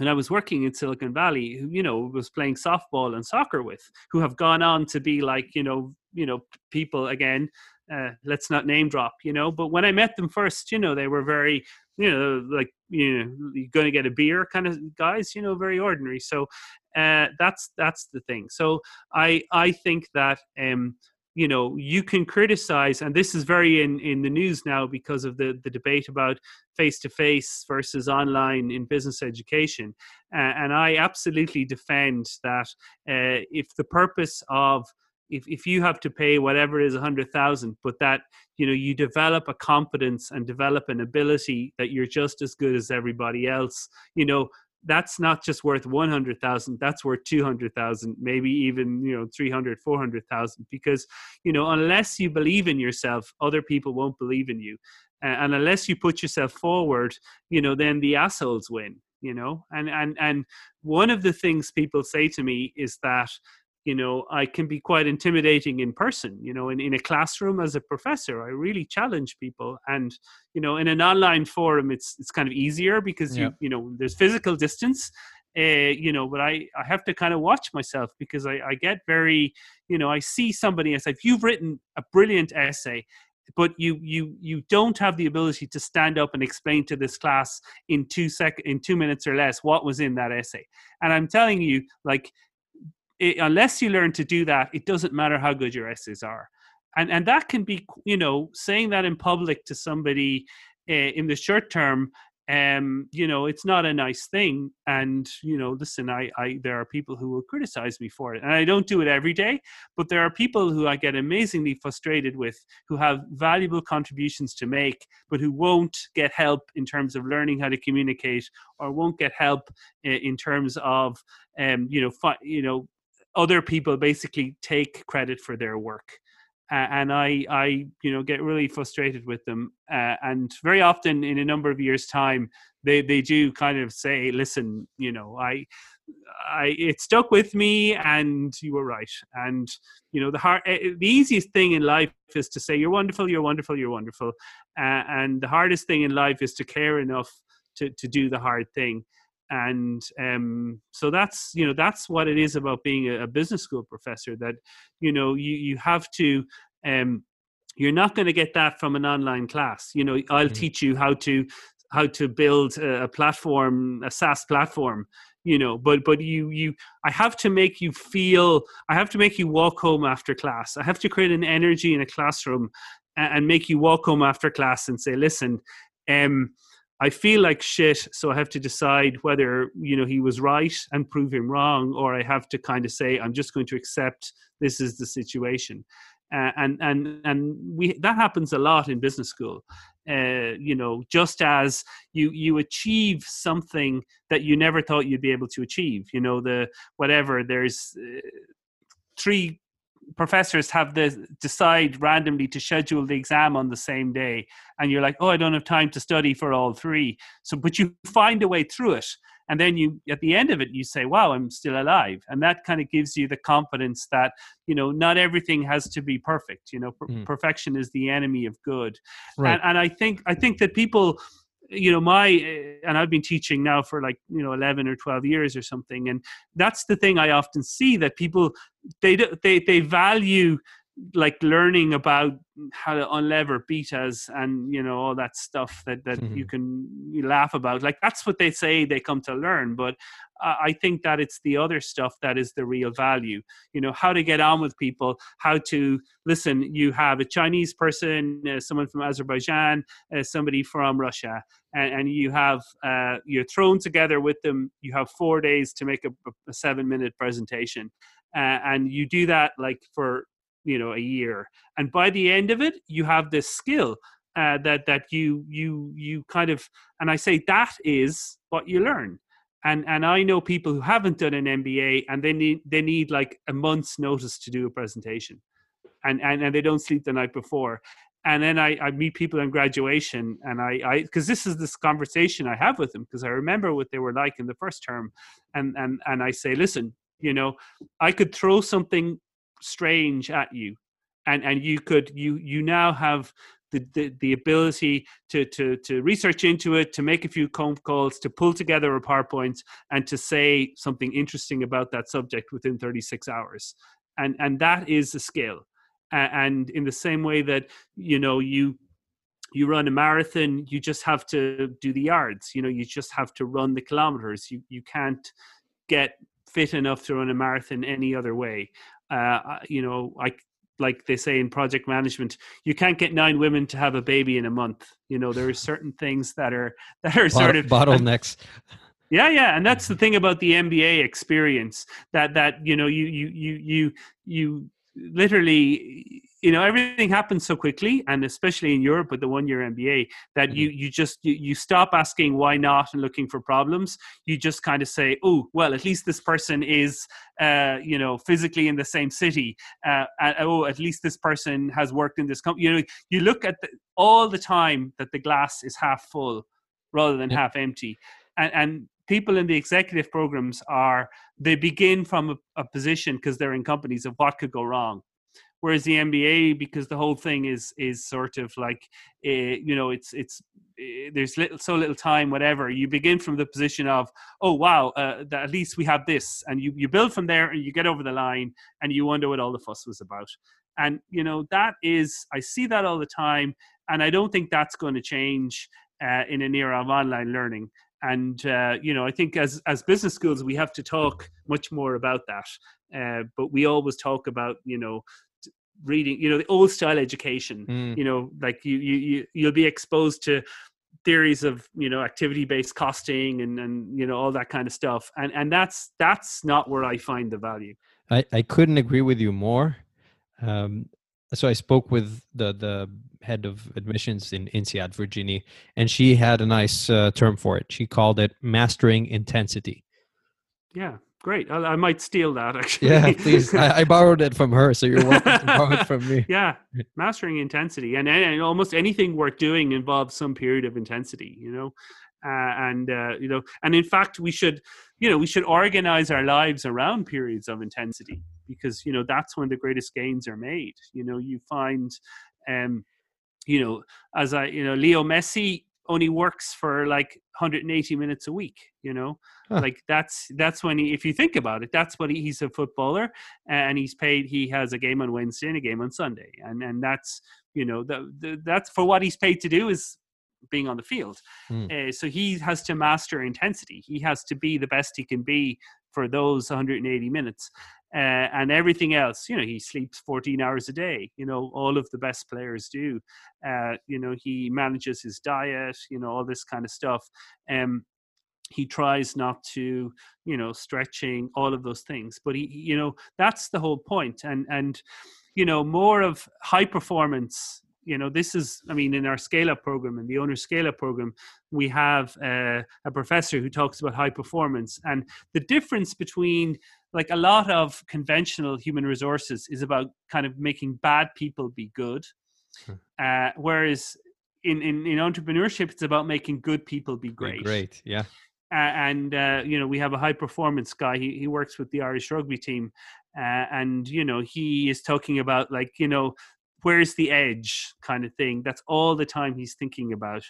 B: and I was working in Silicon Valley, who you know was playing softball and soccer with, who have gone on to be like you know you know people again. Uh, let's not name drop, you know. But when I met them first, you know, they were very you know, like you know, you're going to get a beer kind of guys, you know, very ordinary. So uh, that's that's the thing. So I I think that um, you know you can criticize, and this is very in in the news now because of the the debate about face to face versus online in business education, uh, and I absolutely defend that uh, if the purpose of if, if you have to pay whatever it is a hundred thousand but that you know you develop a competence and develop an ability that you're just as good as everybody else you know that's not just worth 100,000 that's worth 200,000 maybe even you know 300 400,000 because you know unless you believe in yourself other people won't believe in you. And unless you put yourself forward you know then the assholes win you know? And and and one of the things people say to me is that you know i can be quite intimidating in person you know in, in a classroom as a professor i really challenge people and you know in an online forum it's it's kind of easier because yeah. you you know there's physical distance uh, you know but i i have to kind of watch myself because i i get very you know i see somebody as if you've written a brilliant essay but you you you don't have the ability to stand up and explain to this class in two sec in two minutes or less what was in that essay and i'm telling you like it, unless you learn to do that, it doesn't matter how good your essays are. And, and that can be, you know, saying that in public to somebody uh, in the short term um you know it's not a nice thing and you know listen I, I there are people who will criticize me for it and i don't do it every day but there are people who i get amazingly frustrated with who have valuable contributions to make but who won't get help in terms of learning how to communicate or won't get help in, in terms of um you know fi- you know other people basically take credit for their work uh, and I, I, you know, get really frustrated with them. Uh, and very often, in a number of years' time, they they do kind of say, "Listen, you know, I, I, it stuck with me, and you were right." And you know, the hard, uh, the easiest thing in life is to say, "You're wonderful, you're wonderful, you're wonderful," uh, and the hardest thing in life is to care enough to to do the hard thing and um, so that's you know that's what it is about being a, a business school professor that you know you you have to um, you're not going to get that from an online class you know i'll mm-hmm. teach you how to how to build a, a platform a saas platform you know but but you you i have to make you feel i have to make you walk home after class i have to create an energy in a classroom and, and make you walk home after class and say listen um I feel like shit, so I have to decide whether you know he was right and prove him wrong, or I have to kind of say I'm just going to accept this is the situation, uh, and and and we that happens a lot in business school, uh, you know just as you you achieve something that you never thought you'd be able to achieve you know the whatever there's uh, three professors have the decide randomly to schedule the exam on the same day and you're like oh i don't have time to study for all three so but you find a way through it and then you at the end of it you say wow i'm still alive and that kind of gives you the confidence that you know not everything has to be perfect you know per- mm. perfection is the enemy of good right. and, and i think i think that people you know my eh, and i've been teaching now for like you know 11 or 12 years or something and that's the thing i often see that people they they they value like learning about how to unlever betas and you know all that stuff that that mm-hmm. you can you laugh about like that's what they say they come to learn but I think that it's the other stuff that is the real value. You know, how to get on with people, how to listen. You have a Chinese person, uh, someone from Azerbaijan, uh, somebody from Russia, and, and you have uh, you're thrown together with them. You have four days to make a, a seven minute presentation, uh, and you do that like for you know a year. And by the end of it, you have this skill uh, that that you you you kind of and I say that is what you learn and and I know people who haven't done an MBA and they need they need like a month's notice to do a presentation, and and, and they don't sleep the night before. And then I, I meet people in graduation, and I I because this is this conversation I have with them because I remember what they were like in the first term, and and and I say, listen, you know, I could throw something strange at you, and and you could you you now have the, the, the ability to, to, to research into it, to make a few phone calls, to pull together a PowerPoint, and to say something interesting about that subject within 36 hours. And, and that is a skill. And in the same way that, you know, you you run a marathon you just have to do the yards you know you just have to run the kilometers you you can't get fit enough to run a marathon any other way uh, you know i like they say in project management you can't get nine women to have a baby in a month. You know there are certain things that are that are sort of
A: bottlenecks.
B: Yeah yeah and that's the thing about the mba experience that that you know you you you you you literally you know everything happens so quickly and especially in europe with the one year mba that mm-hmm. you you just you, you stop asking why not and looking for problems. You just kind of say oh well at least this person is uh, you know physically in the same city. Uh, oh at least this person has worked in this company you know you look at the, all the time that the glass is half full rather than half empty. And, and people in the executive programs are they begin from a, a position because they're in companies of what could go wrong. Whereas the MBA because the whole thing is is sort of like uh, you know it's it's uh, there's little so little time whatever. You begin from the position of oh wow uh, at least we have this. And you you build from there and you get over the line and you wonder what all the fuss was about. And you know that is I see that all the time and I don't think that's going to change uh, in an era of online learning and uh, you know i think as as business schools we have to talk much more about that. Uh, but we always talk about you know reading you know the old style education. Mm. you know like you you you'll be exposed to theories of you know activity based costing and and you know all that kind of stuff. And and that's that's not where i find the value.
A: I i couldn't agree with you more. Um so i spoke with the the head of admissions in INSEAD, Virginia, and she had a nice uh, term for it. She called it mastering intensity.
B: Yeah, great. I, I might steal that actually.
A: Yeah, please. I, I, borrowed it from her, so you're welcome to borrow it from me.
B: Yeah, mastering intensity, and, and almost anything worth doing involves some period of intensity. You know, uh, and uh, you know, and in fact, we should, you know, we should organize our lives around periods of intensity because you know that's when the greatest gains are made. You know, you find. Um, you know, as I, you know, Leo Messi only works for like 180 minutes a week you know huh. like that's that's when he if you think about it that's what he, he's a footballer and he's paid he has a game on wednesday and a game on sunday and and that's you know the, the that's for what he's paid to do is being on the field mm. uh, so he has to master intensity he has to be the best he can be for those 180 minutes uh, and everything else. You know, he sleeps 14 hours a day. You know, all of the best players do. Uh, you know, he manages his diet. You know, all this kind of stuff. Um, he tries not to, you know, stretching, all of those things. But he, you know, that's the whole point. And and you know, more of high performance you know this is i mean in our scale up program in the owner scale up program we have uh, a professor who talks about high performance. And the difference between like a lot of conventional human resources is about kind of making bad people be good hmm. uh, whereas in, in in entrepreneurship it's about making good people be great
A: be great. yeah.
B: Uh, and uh, you know we have a high performance guy. He, he works with the irish rugby team uh, and you know he is talking about like you know where's the edge kind of thing. That's all the time he's thinking about.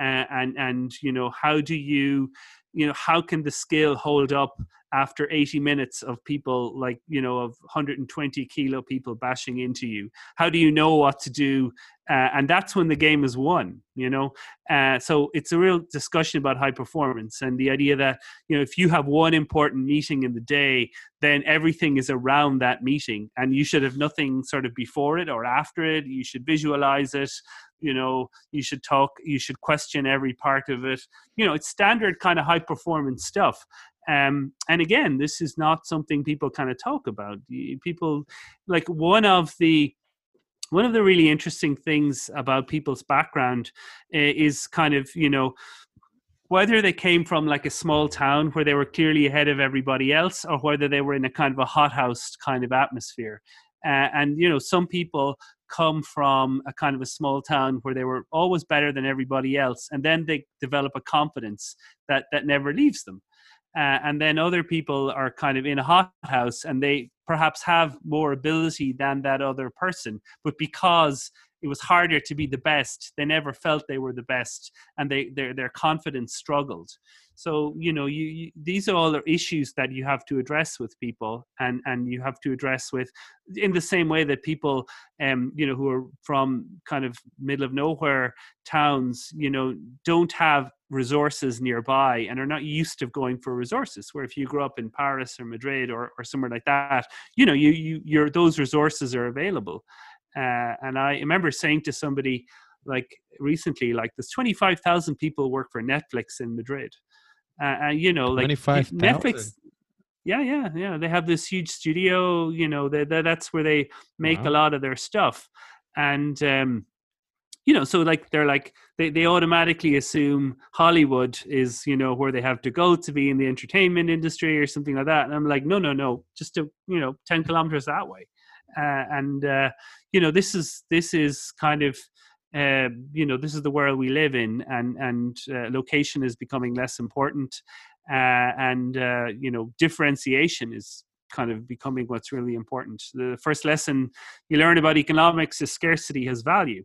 B: Uh, and and you know how do you you know how can the skill hold up after 80 minutes of people like you know of 120 kilo people bashing into you. How do you know what to do? Uh, and that's when the game is won you know? Uh, so it's a real discussion about high performance and the idea that you know if you have one important meeting in the day then everything is around that meeting. And you should have nothing sort of before it or after it. You should visualize it you know? You should talk you should question every part of it. You know it's standard kind of high performance stuff um, and again this is not something people kind of talk about. People like one of the one of the really interesting things about people's background uh, is kind of you know whether they came from like a small town where they were clearly ahead of everybody else or whether they were in a kind of a hothouse kind of atmosphere. Uh, and you know some people come from a kind of a small town where they were always better than everybody else and then they develop a confidence that that never leaves them uh, and then other people are kind of in a hothouse and they perhaps have more ability than that other person. But because it was harder to be the best they never felt they were the best and they their their confidence struggled so you know you, you, these are all issues that you have to address with people and and you have to address with in the same way that people um you know who are from kind of middle of nowhere towns you know don't have resources nearby and are not used to going for resources where if you grow up in paris or madrid or, or somewhere like that you know you you your those resources are available uh, and I remember saying to somebody like recently, like there's 25,000 people work for Netflix in Madrid. Uh, and you know, like Netflix. Yeah, yeah, yeah. They have this huge studio. You know, they, they, that's where they make wow. a lot of their stuff. And um, you know, so like they're like they, they automatically assume Hollywood is you know where they have to go to be in the entertainment industry or something like that. And I'm like, no, no, no, just to you know, ten kilometers that way uh, and uh, you know this is this is kind of uh, you know this is the world we live in and and uh, location is becoming less important uh, and uh, you know differentiation is kind of becoming what's really important. The first lesson you learn about economics is scarcity has value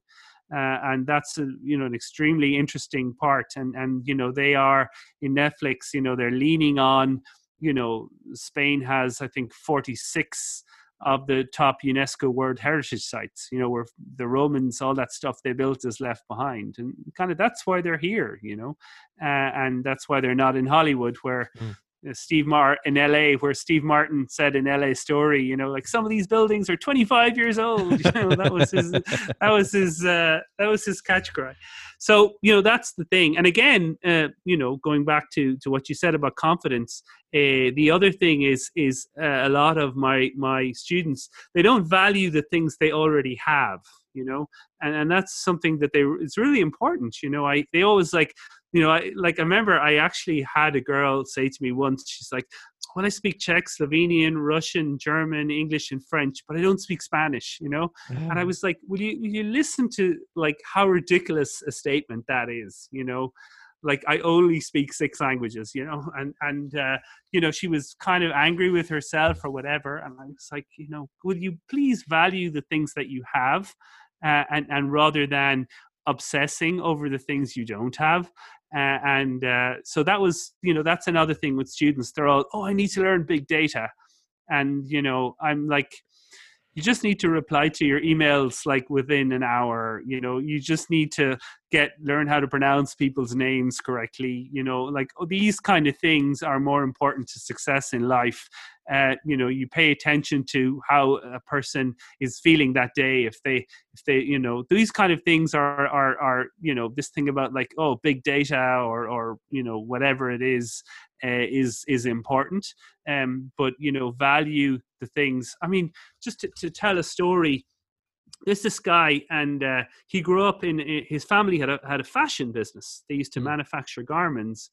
B: uh, and that's a, you know an extremely interesting part and and you know they are in netflix you know they're leaning on you know spain has i think 46 of the top UNESCO World Heritage sites. You know, where the Romans, all that stuff they built is left behind, and kind of that's why they're here. You know, uh, and that's why they're not in Hollywood, where mm. Steve Martin in LA, where Steve Martin said in LA Story, you know, like some of these buildings are 25 years old. You know, that was his, that was his, uh, that was his catch cry. So you know, that's the thing. And again, uh, you know, going back to to what you said about confidence, uh, the other thing is is uh, a lot of my my students they don't value the things they already have you know and and that's something that they it's really important you know i they always like you know, I like I remember I actually had a girl say to me once, she's like, Well, I speak Czech, Slovenian, Russian, German, English, and French, but I don't speak Spanish, you know? Mm. And I was like, Will you will you listen to like how ridiculous a statement that is, you know? Like I only speak six languages, you know, and and uh, you know she was kind of angry with herself or whatever, and I was like, you know, would you please value the things that you have, uh, and and rather than obsessing over the things you don't have uh, and uh, so that was, you know, that's another thing with students. They're all, oh, I need to learn big data. And, you know, I'm like, you just need to reply to your emails like within an hour you know you just need to get learn how to pronounce people's names correctly you know like oh, these kind of things are more important to success in life. Uh, you know you pay attention to how a person is feeling that day. If they if they you know these kind of things are are are you know this thing about like oh big data or or you know whatever it is uh, is is important. Um but you know value the things. I mean just to, to tell a story there's this guy, and uh, he grew up in, in, his family had a had a fashion business. They used to mm. manufacture garments,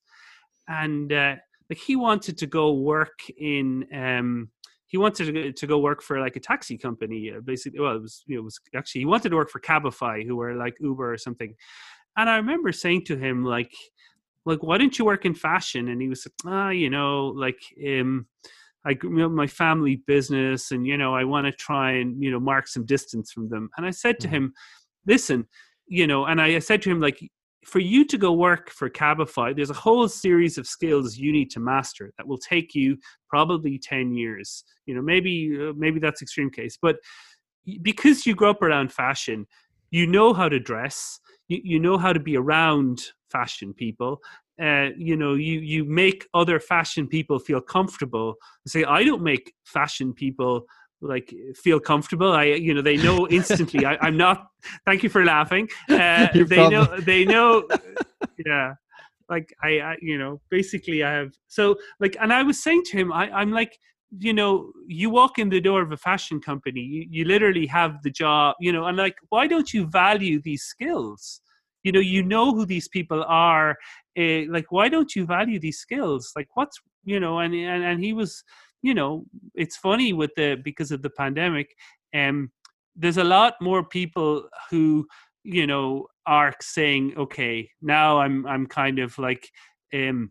B: and uh, like he wanted to go work in. Um, he wanted to go, to go work for like a taxi company. Uh, basically, well, it was it was actually he wanted to work for Cabify, who were like Uber or something. And I remember saying to him like, like why don't you work in fashion? And he was like, ah, you know, like um I you know, my family business, and you know, I want to try and you know mark some distance from them. And I said to mm-hmm. him, "Listen, you know," and I said to him like, for you to go work for Cabify, there's a whole series of skills you need to master that will take you probably 10 years. You know, maybe uh, maybe that's extreme case, but because you grew up around fashion, you know how to dress, you, you know how to be around fashion people uh, you know you you make other fashion people feel comfortable. Say i don't make fashion people like feel comfortable. I you know they know instantly. I, am not thank you for laughing. Uh, they know they know yeah like I, I you know basically i have so like and i was saying to him I, i'm like you know you walk in the door of a fashion company you, you literally have the job you know and like why don't you value these skills you know you know who these people are uh, like why don't you value these skills? Like what's you know and and, and he was you know it's funny with the because of the pandemic um there's a lot more people who you know are saying okay now i'm i'm kind of like um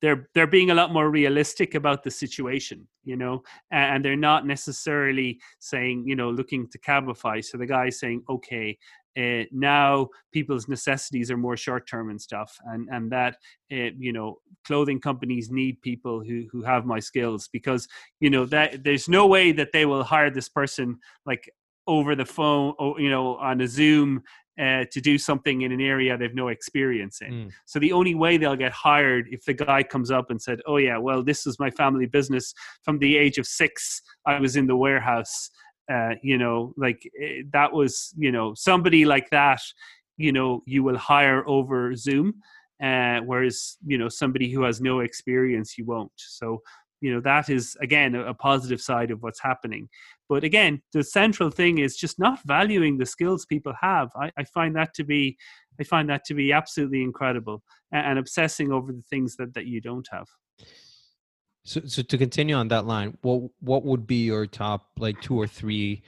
B: they're they're being a lot more realistic about the situation you know and they're not necessarily saying you know looking to cabify. So the guy's saying okay uh, now people's necessities are more short term and stuff and and that uh, you know clothing companies need people who who have my skills because you know that there's no way that they will hire this person like over the phone or you know on a zoom uh, to do something in an area they've no experience in. Mm. So the only way they'll get hired if the guy comes up and said, "Oh yeah, well this is my family business. From the age of six, I was in the warehouse uh, you know, like eh, that was, you know, somebody like that, you know, you will hire over Zoom, uh, whereas, you know, somebody who has no experience, you won't. So, you know, that is again a, positive side of what's happening. But again, the central thing is just not valuing the skills people have. I, I find that to be, I find that to be absolutely incredible, and, and obsessing over the things that that you don't have.
A: So, so to continue on that line, what what would be your top like two or three?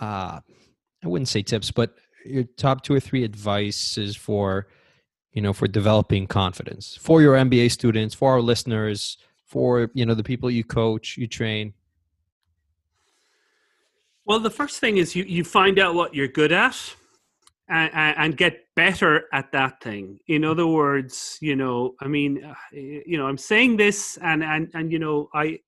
A: Uh, I wouldn't say tips, but your top two or three advices for, you know, for developing confidence for your MBA students, for our listeners, for you know the people you coach, you train.
B: Well, the first thing is you you find out what you're good at and, and, get better at that thing. In other words, you know, I mean, uh, you know, I'm saying this, and and and you know, I.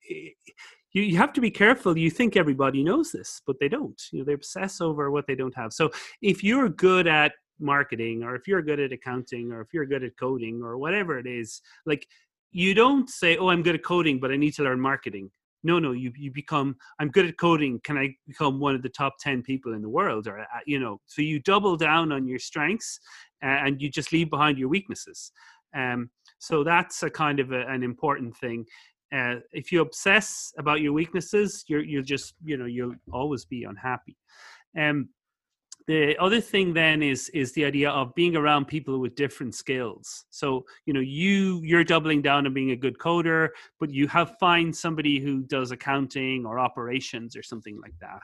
B: You, you have to be careful. You think everybody knows this, but they don't. You know, they obsess over what they don't have. So if you're good at marketing, or if you're good at accounting, or if you're good at coding, or whatever it is, like you don't say, "Oh, I'm good at coding, but I need to learn marketing." No no you you become i'm good at coding can i become one of the top 10 people in the world? Or uh, you know so you double down on your strengths and you just leave behind your weaknesses. Um, so that's a kind of a, an important thing. Uh, if you obsess about your weaknesses you're you'll just you know you'll always be unhappy. Um, the other thing then is is the idea of being around people with different skills. So you know you you're doubling down on being a good coder but you have find somebody who does accounting or operations or something like that.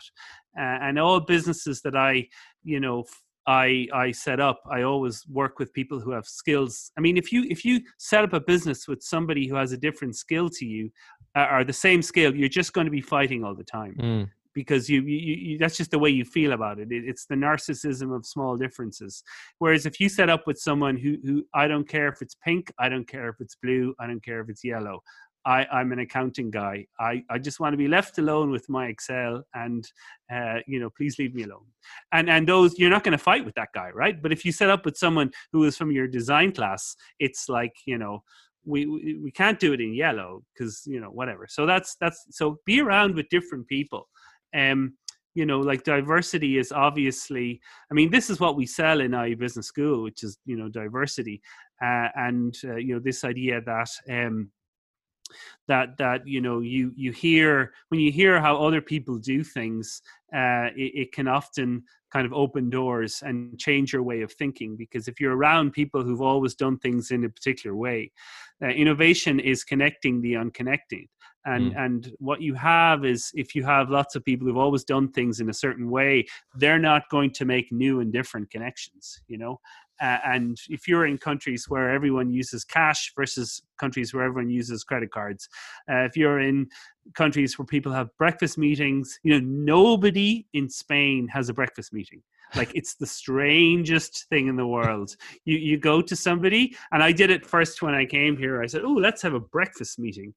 B: Uh, and all businesses that i you know I, I set up i always work with people who have skills. I mean if you if you set up a business with somebody who has a different skill to you uh, or the same skill you're just going to be fighting all the time. Mm because you, you, you, that's just the way you feel about it. it. It's the narcissism of small differences. Whereas if you set up with someone who who I don't care if it's pink, I don't care if it's blue, I don't care if it's yellow. I, I'm an accounting guy. I, I just want to be left alone with my Excel and, uh, you know, please leave me alone. And, and those, you're not going to fight with that guy, right? But if you set up with someone who is from your design class, it's like, you know, we, we, we can't do it in yellow because, you know, whatever. So that's, that's, so be around with different people um, you know, like diversity is obviously, I mean, this is what we sell in IE Business School, which is, you know, diversity. Uh, and, uh, you know, this idea that, um, that that you know you you hear when you hear how other people do things uh, it, it, can often kind of open doors and change your way of thinking because if you're around people who've always done things in a particular way uh, innovation is connecting the unconnected and mm. and what you have is if you have lots of people who've always done things in a certain way they're not going to make new and different connections you know uh, and if you're in countries where everyone uses cash versus countries where everyone uses credit cards, uh, if you're in countries where people have breakfast meetings, you know, nobody in Spain has a breakfast meeting. Like it's the strangest thing in the world. You you go to somebody, and I did it first when I came here. I said, "Oh, let's have a breakfast meeting."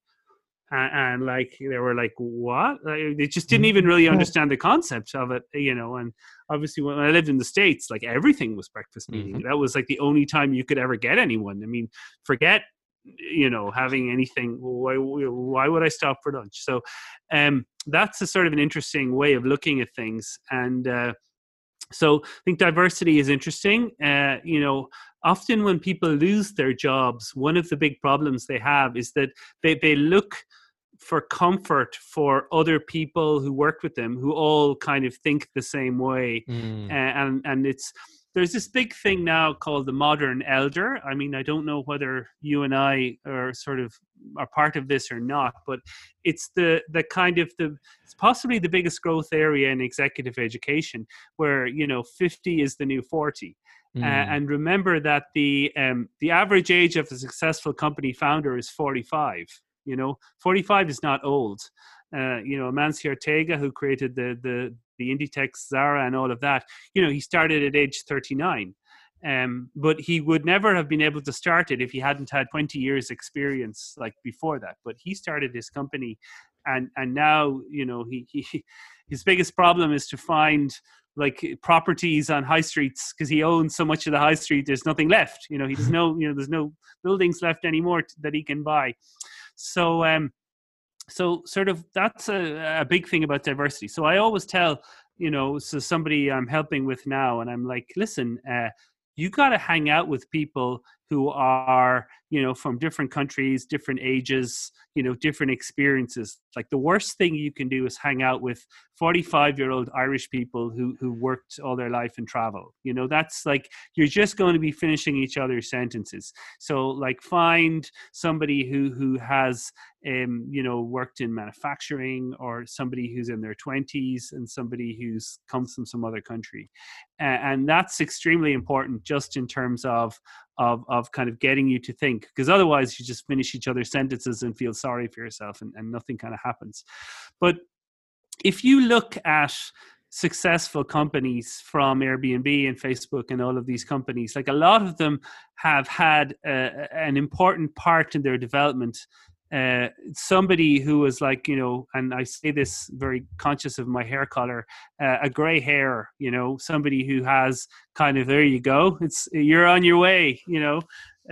B: And, and, like they were like what? Like, they just didn't even really mm-hmm. understand the concept of it you know and obviously when i lived in the states like everything was breakfast meeting. Mm-hmm. that was like the only time you could ever get anyone. I mean forget you know having anything why why would i stop for lunch? So um that's a sort of an interesting way of looking at things and uh so i think diversity is interesting. Uh you know often when people lose their jobs one of the big problems they have is that they they look for comfort for other people who work with them who all kind of think the same way mm. and and it's there's this big thing now called the modern elder i mean i don't know whether you and i are sort of are part of this or not but it's the the kind of the it's possibly the biggest growth area in executive education where you know 50 is the new 40 mm. uh, and remember that the um, the average age of a successful company founder is 45 you know, 45 is not old. Uh, you know, Amancio Ortega, who created the the the Inditex, Zara, and all of that, you know, he started at age 39. Um, but he would never have been able to start it if he hadn't had 20 years experience like before that. But he started his company, and and now you know he, he his biggest problem is to find like properties on high streets because he owns so much of the high street. There's nothing left. You know, he does no you know there's no buildings left anymore that he can buy. So, um, so sort of that's a, a big thing about diversity. So I always tell, you know, so somebody I'm helping with now, and I'm like, listen, uh, you got to hang out with people who are you know from different countries different ages you know different experiences. Like the worst thing you can do is hang out with 45 year old irish people who who worked all their life in travel you know that's like you're just going to be finishing each other's sentences. So like find somebody who who has um, you know worked in manufacturing or somebody who's in their 20s and somebody who's comes from some other country. And that's extremely important just in terms of of of kind of getting you to think because otherwise you just finish each other's sentences and feel sorry for yourself and, and nothing kind of happens. But if you look at successful companies from Airbnb and Facebook and all of these companies, like a lot of them have had uh, an important part in their development uh, somebody who was like, you know, and I say this very conscious of my hair color, uh, a gray hair, you know, somebody who has kind of there you go, it's you're on your way, you know.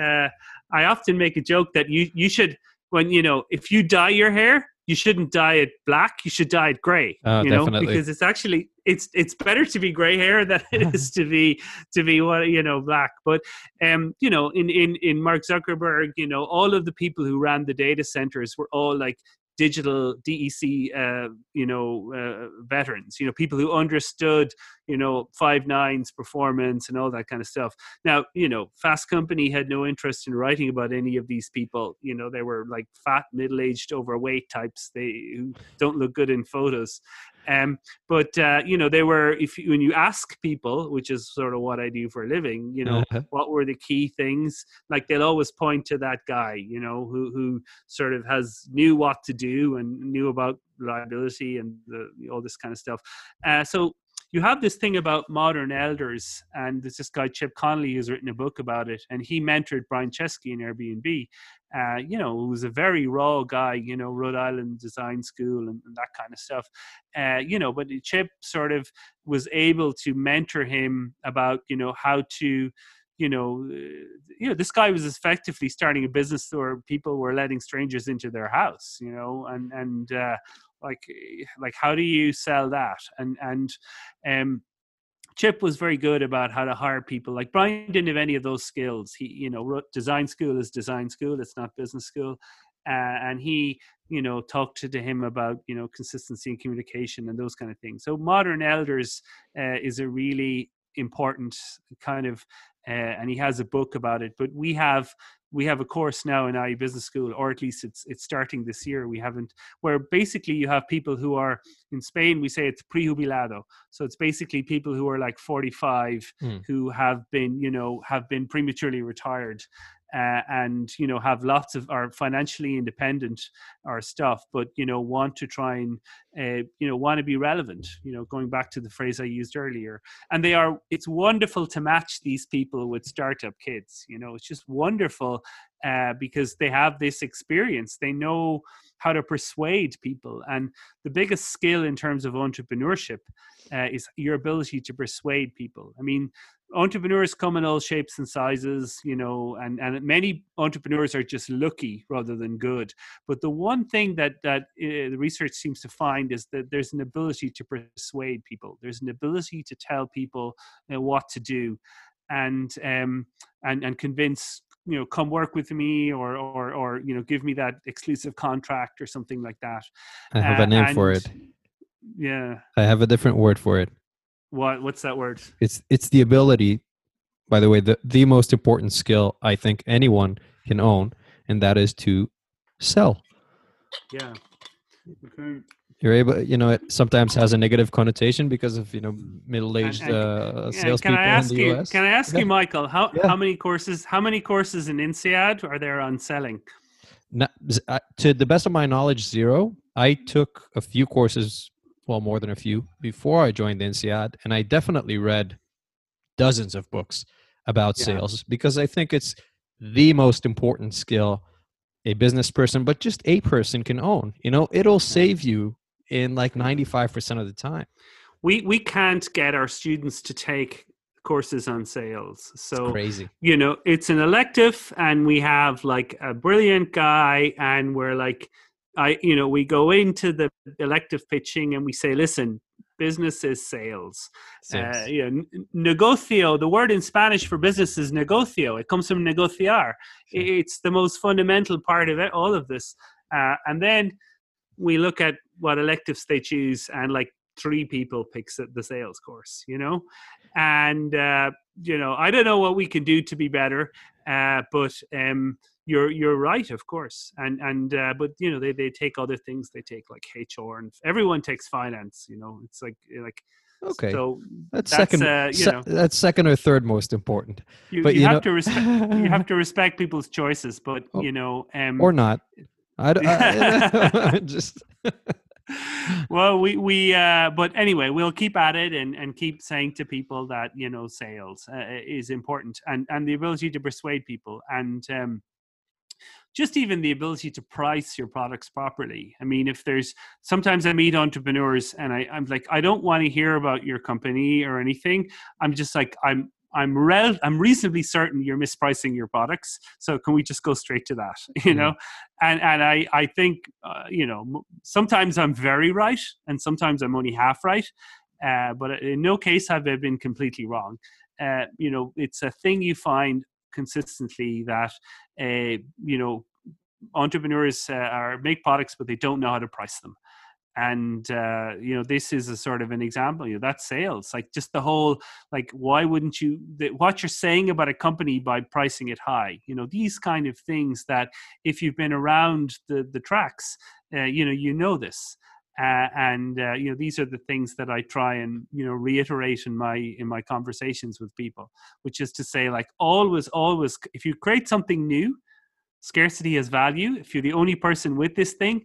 B: Uh, I often make a joke that you you should when you know if you dye your hair, you shouldn't dye it black. You should dye it gray.
A: Oh,
B: you
A: definitely.
B: know, because it's actually it's it's better to be gray hair than it is to be to be what you know black. But um, you know, in in in Mark Zuckerberg, you know, all of the people who ran the data centers were all like digital DEC, uh, you know, uh, veterans, you know, people who understood, you know, five nines performance and all that kind of stuff. Now, you know, Fast Company had no interest in writing about any of these people. You know, they were like fat, middle-aged, overweight types. They who don't look good in photos. Um, but uh, you know, they were if you, when you ask people, which is sort of what I do for a living, you know, uh-huh. what were the key things? Like they'll always point to that guy, you know, who who sort of has knew what to do and knew about liability and the, all this kind of stuff. Uh, so you have this thing about modern elders, and there's this guy Chip Conley who's written a book about it, and he mentored Brian Chesky in Airbnb. Uh, you know, who was a very raw guy, you know, Rhode Island Design School and, and that kind of stuff. Uh, you know, but Chip sort of was able to mentor him about, you know, how to you know, uh, you know, this guy was effectively starting a business where people were letting strangers into their house, you know, and and uh, like like how do you sell that? And and um chip was very good about how to hire people. Like brian didn't have any of those skills. He you know design school is design school. It's not business school. Uh, and he you know talked to, to him about you know consistency and communication and those kind of things. So modern elders uh, is a really important kind of and he has a book about it but we have we have a course now in IE Business School, or at least it's it's starting this year. We haven't where basically you have people who are in Spain. We say it's prejubilado, so it's basically people who are like 45 mm. who have been you know have been prematurely retired, uh, and you know have lots of are financially independent or stuff but you know want to try and uh, you know want to be relevant you know going back to the phrase i used earlier. And they are it's wonderful to match these people with startup kids you know it's just wonderful uh, because they have this experience. They know how to persuade people. And the biggest skill in terms of entrepreneurship uh, is your ability to persuade people. I mean entrepreneurs come in all shapes and sizes you know and and many entrepreneurs are just lucky rather than good. But the one thing that that uh, the research seems to find is that there's an ability to persuade people. There's an ability to tell people know, what to do and um and and convince you know come work with me or or or you know give me that exclusive contract or something like that.
A: I have uh, a name for it
B: yeah
A: i have a different word for it
B: what what's that word?
A: It's it's the ability, by the way, the, the most important skill I think anyone can own, and that is to sell.
B: Yeah. Okay.
A: You're able, you know, it sometimes has a negative connotation because of you know middle-aged and, and, uh, salespeople in the
B: you,
A: US.
B: Can I ask yeah. you, Michael, how yeah. how many courses how many courses in INSEAD are there on selling?
A: Not, to the best of my knowledge, zero. I took a few courses well, more than a few before I joined the INSEAD, and I definitely read dozens of books about yeah. sales because I think it's the most important skill a business person, but just a person can own. You know, it'll save you in like mm-hmm. 95% of the time.
B: We we can't get our students to take courses on sales. So
A: it's crazy.
B: You know, it's an elective and we have like a brilliant guy and we're like I, you know, we go into the elective pitching and we say, listen, business is sales. Uh, you know, negocio, the word in Spanish for business is negocio. It comes from negociar. Sure. It's the most fundamental part of it, all of this. Uh, and then we look at what electives they choose and like three people picks the sales course, you know? And, uh, you know, I don't know what we can do to be better, uh, but, um, you're you're right of course and and uh, but you know they, they take other things they take like hr and everyone takes finance you know it's like like
A: okay. so that's, that's second uh, you know, that's second or third most important
B: you, but you, you have know, to respect you have to respect people's choices but oh, you know um,
A: or not. I, I, I just
B: well we we uh but anyway we'll keep at it and and keep saying to people that you know sales uh, is important and and the ability to persuade people and um just even the ability to price your products properly. I mean, if there's sometimes I meet entrepreneurs and I, I'm like, I don't want to hear about your company or anything. I'm just like, I'm I'm rel- I'm reasonably certain you're mispricing your products. So can we just go straight to that? You know, and and I I think uh, you know sometimes I'm very right and sometimes I'm only half right, uh, but in no case have I been completely wrong. Uh, you know, it's a thing you find consistently that uh, you know entrepreneurs uh, are make products but they don't know how to price them. And uh, you know this is a sort of an example you know that's sales like just the whole like why wouldn't you the, what you're saying about a company by pricing it high you know these kind of things that if you've been around the the tracks uh, you know you know this uh, and uh, you know these are the things that i try and you know reiterate in my in my conversations with people which is to say like always always if you create something new scarcity has value. If you're the only person with this thing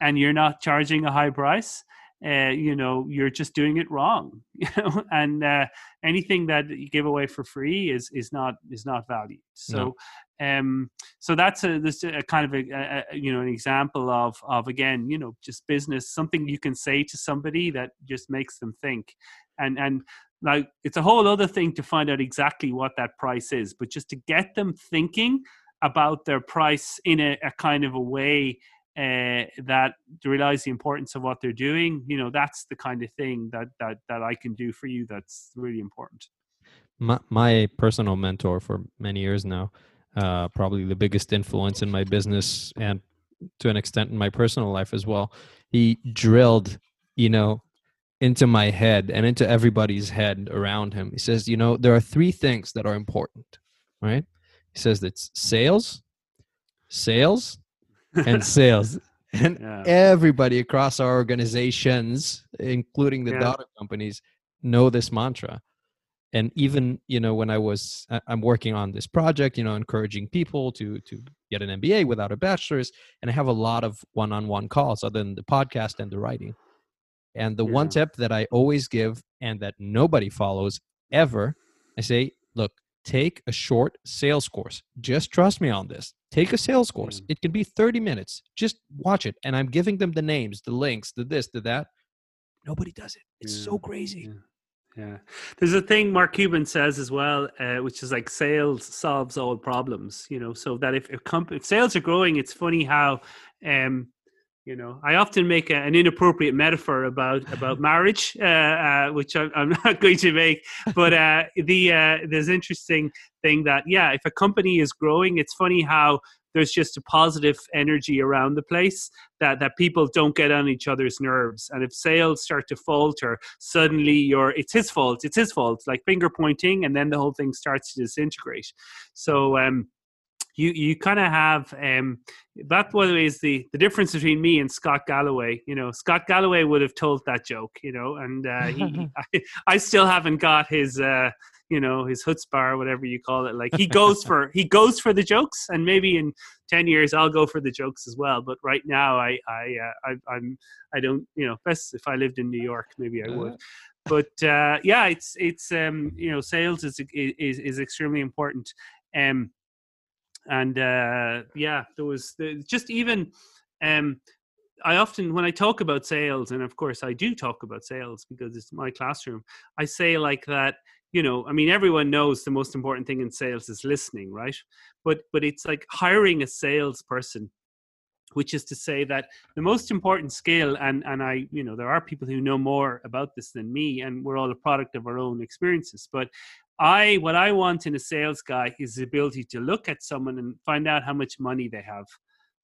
B: and you're not charging a high price uh, you know you're just doing it wrong you know and uh, anything that you give away for free is is not is not valued so no. um so that's a this a kind of a, a, you know an example of of again you know just business something you can say to somebody that just makes them think and and like it's a whole other thing to find out exactly what that price is but just to get them thinking about their price in a, a kind of a way uh, that realize the importance of what they're doing you know that's the kind of thing that that that i can do for you that's really important
A: my, my personal mentor for many years now uh, probably the biggest influence in my business and to an extent in my personal life as well. He drilled, you know, into my head and into everybody's head around him. He says, you know, there are three things that are important, right? He says that's sales, sales, and sales. And yeah. everybody across our organizations, including the yeah. daughter companies, know this mantra. And even, you know, when I was I'm working on this project, you know, encouraging people to to get an MBA without a bachelor's, and I have a lot of one-on-one calls other than the podcast and the writing. And the yeah. one tip that I always give and that nobody follows ever, I say, look, take a short sales course. Just trust me on this. Take a sales course. Mm. It can be 30 minutes. Just watch it. And I'm giving them the names, the links, the this, the that. Nobody does it. It's yeah. so crazy.
B: Yeah. Yeah, there's a thing Mark Cuban says as well, uh, which is like sales solves all problems. You know, so that if if, comp- if sales are growing, it's funny how um, you know i often make a, an inappropriate metaphor about about marriage uh, uh, which I, am not going to make but uh, the uh, there's interesting thing that yeah if a company is growing it's funny how there's just a positive energy around the place that that people don't get on each other's nerves. And if sales start to falter suddenly you're it's his fault it's his fault like finger pointing and then the whole thing starts to disintegrate. So um you you kind of have um, that by the way is the the difference between me and Scott Galloway. You know, Scott Galloway would have told that joke. You know, and uh, he, I, I, still haven't got his. Uh, you know his chutzpah whatever you call it like he goes for he goes for the jokes and maybe in 10 years i'll go for the jokes as well but right now i i, uh, I i'm i don't you know best if i lived in new york maybe i would but uh yeah it's it's um you know sales is is is extremely important um and uh, yeah, there was just even. Um, I often, when I talk about sales, and of course I do talk about sales because it's my classroom, I say like that. You know, I mean, everyone knows the most important thing in sales is listening, right? But but it's like hiring a salesperson which is to say that the most important skill and and i you know there are people who know more about this than me and we're all a product of our own experiences but I what I want in a sales guy is the ability to look at someone and find out how much money they have.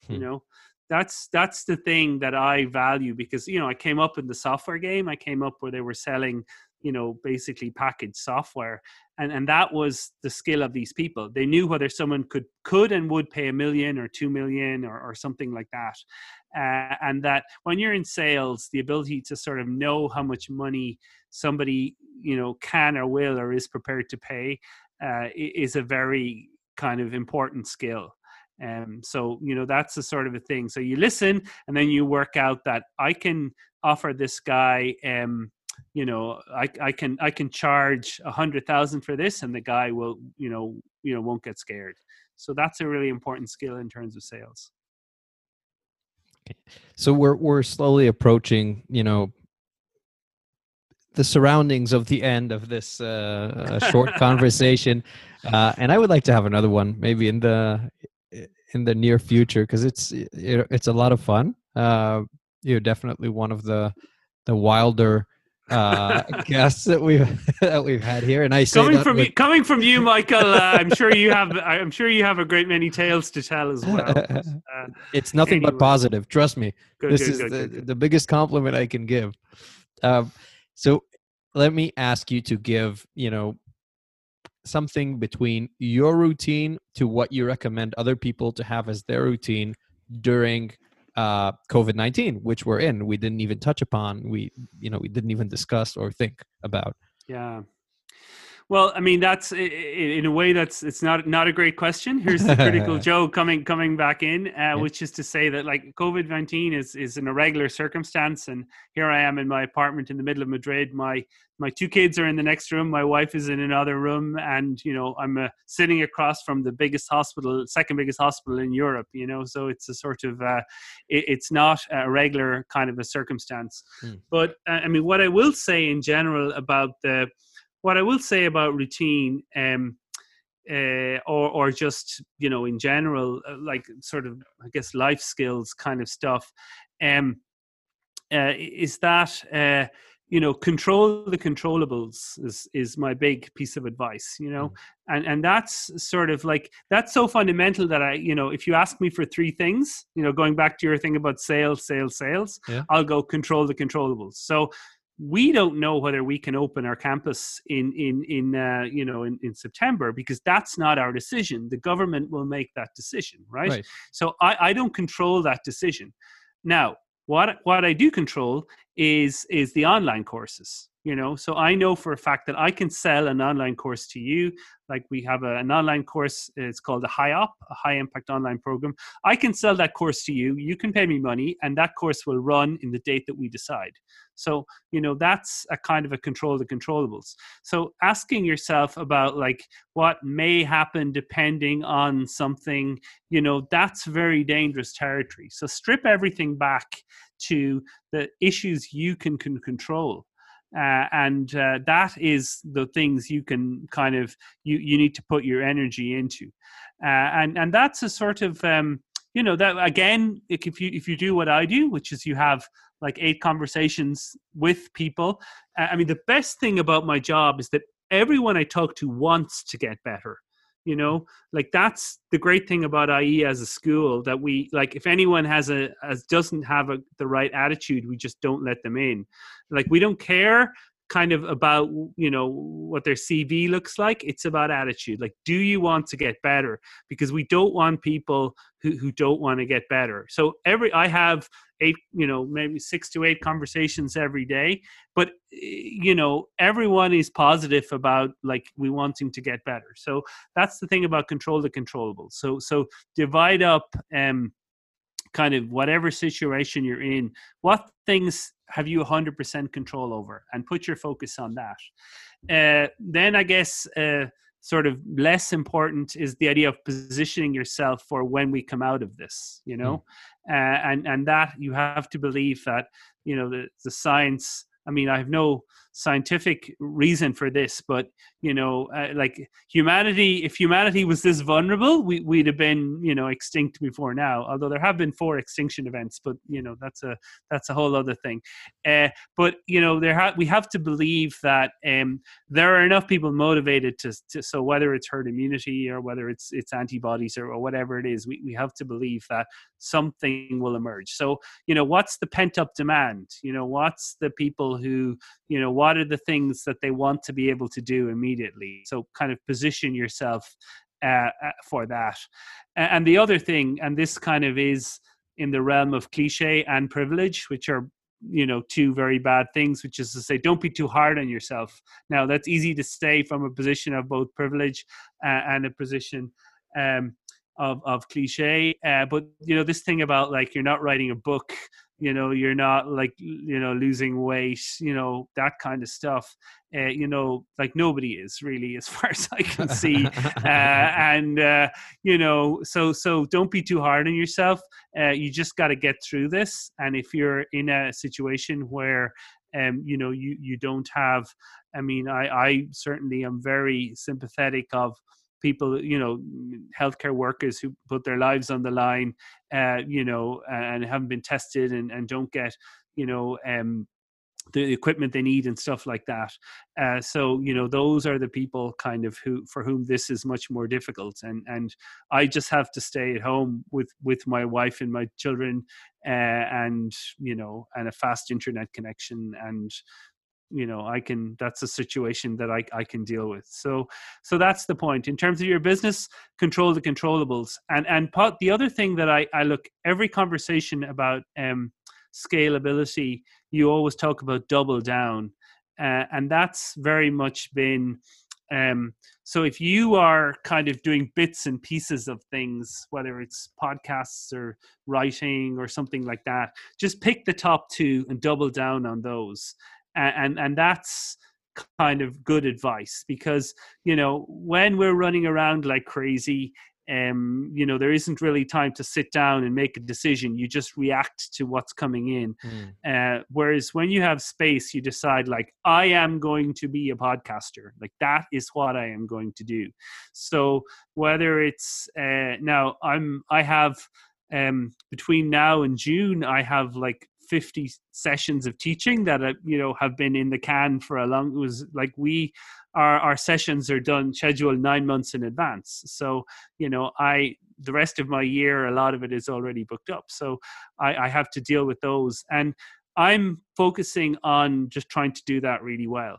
B: Hmm. You know, that's that's the thing that I value because you know I came up in the software game. I came up where they were selling you know basically packaged software and and that was the skill of these people. They knew whether someone could could and would pay a million or two million or, or something like that. Uh, and that when you're in sales the ability to sort of know how much money somebody you know can or will or is prepared to pay uh, is a very kind of important skill. Um, so you know that's the sort of a thing. So you listen and then you work out that i can offer this guy um, you know i, I can i can charge a hundred thousand for this and the guy will you know you know won't get scared so that's a really important skill in terms of sales okay.
A: so we're we're slowly approaching you know the surroundings of the end of this uh, short conversation, uh, and I would like to have another one maybe in the in the near future because it's it's a lot of fun. Uh, you're definitely one of the the wilder uh, guests that we've that we've had here, and I
B: coming from with... you, coming from you, Michael. Uh, I'm sure you have. I'm sure you have a great many tales to tell as well.
A: Uh, it's nothing anyway. but positive. Trust me. Good, this good, is good, the, the biggest compliment I can give. Um, so let me ask you to give, you know, something between your routine to what you recommend other people to have as their routine during uh, COVID nineteen, which we're in. We didn't even touch upon. We, you know, we didn't even discuss or think about.
B: Yeah. Well, I mean, that's in a way that's it's not not a great question. Here's the critical Joe coming coming back in, uh, yeah. which is to say that like COVID nineteen is is an irregular circumstance, and here I am in my apartment in the middle of Madrid. My my two kids are in the next room. My wife is in another room, and you know I'm uh, sitting across from the biggest hospital, second biggest hospital in Europe. You know, so it's a sort of uh, it, it's not a regular kind of a circumstance. Mm. But uh, I mean, what I will say in general about the what I will say about routine, um, uh, or or just you know in general, uh, like sort of I guess life skills kind of stuff, um, uh, is that uh, you know control the controllables is is my big piece of advice you know mm. and and that's sort of like that's so fundamental that i you know if you ask me for three things you know going back to your thing about sales sales sales yeah. i'll go control the controllables so we don't know whether we can open our campus in in in uh, you know in, in September because that's not our decision. The government will make that decision, right? right. So I, I don't control that decision. Now, what what I do control is is the online courses you know? So i know for a fact that i can sell an online course to you. Like we have a, an online course it's called a high up a high impact online program. I can sell that course to you. You can pay me money and that course will run in the date that we decide. So you know that's a kind of a control the controllables. So asking yourself about like what may happen depending on something you know that's very dangerous territory. So strip everything back to the issues you can, can control uh, and uh, that is the things you can kind of you you need to put your energy into. Uh, and and that's a sort of um, you know that again if you if you do what i do which is you have like eight conversations with people uh, i mean the best thing about my job is that everyone i talk to wants to get better you know? Like that's the great thing about ie as a school that we like if anyone has a as doesn't have a, the right attitude we just don't let them in. Like we don't care kind of about you know what their cv looks like it's about attitude. Like do you want to get better? Because we don't want people who, who don't want to get better. So every i have eight you know maybe six to eight conversations every day. But eh, you know everyone is positive about like we wanting to get better. So that's the thing about control the controllable. so so divide up um kind of whatever situation you're in what things have you 100% control over? And put your focus on that. Uh, then i guess uh, sort of less important is the idea of positioning yourself for when we come out of this you know mm. uh, and and that you have to believe that you know the, the science I mean, I have no scientific reason for this, but you know, uh, like humanity, if humanity was this vulnerable, we, would have been, you know, extinct before now. Although there have been four extinction events, but you know, that's a that's a whole other thing. Uh, but you know, there ha- we have to believe that um, there are enough people motivated to, to, so whether it's herd immunity or whether it's it's antibodies or, or whatever it is, we, we have to believe that something will emerge. So you know, what's the pent up demand? You know, what's the people who you know what are the things that they want to be able to do immediately? So kind of position yourself uh, uh, for that. And the other thing and this kind of is in the realm of cliche and privilege which are you know two very bad things which is to say don't be too hard on yourself. Now that's easy to say from a position of both privilege uh, and a position um, of of cliche uh, but you know this thing about like you're not writing a book you know you're not like you know losing weight you know that kind of stuff uh, you know like nobody is really as far as i can see uh, and uh, you know so so don't be too hard on yourself uh, you just got to get through this and if you're in a situation where um you know you you don't have i mean i i certainly am very sympathetic of people, you know, healthcare workers who put their lives on the line, uh, you know, and haven't been tested and, and don't get, you know, um, the equipment they need and stuff like that. Uh, so you know those are the people kind of who for whom this is much more difficult. And and I just have to stay at home with with my wife and my children, uh, and you know, and a fast internet connection and you know i can that's a situation that i, I can deal with. So so that's the point. In terms of your business control the controllables. And and part, the other thing that i i look every conversation about um scalability you always talk about double down. Uh, and that's very much been um, so if you are kind of doing bits and pieces of things, whether it's podcasts or writing or something like that, just pick the top two and double down on those and and that's kind of good advice because you know when we're running around like crazy um you know there isn't really time to sit down and make a decision. You just react to what's coming in. Mm. uh, whereas when you have space you decide like i am going to be a podcaster. Like that is what i am going to do. So whether it's uh now i'm i have um between now and june i have like 50 sessions of teaching that uh, you know have been in the can for a long. It was like we our our sessions are done scheduled nine months in advance. So you know I the rest of my year a lot of it is already booked up. So I, I have to deal with those and. I'm focusing on just trying to do that really well.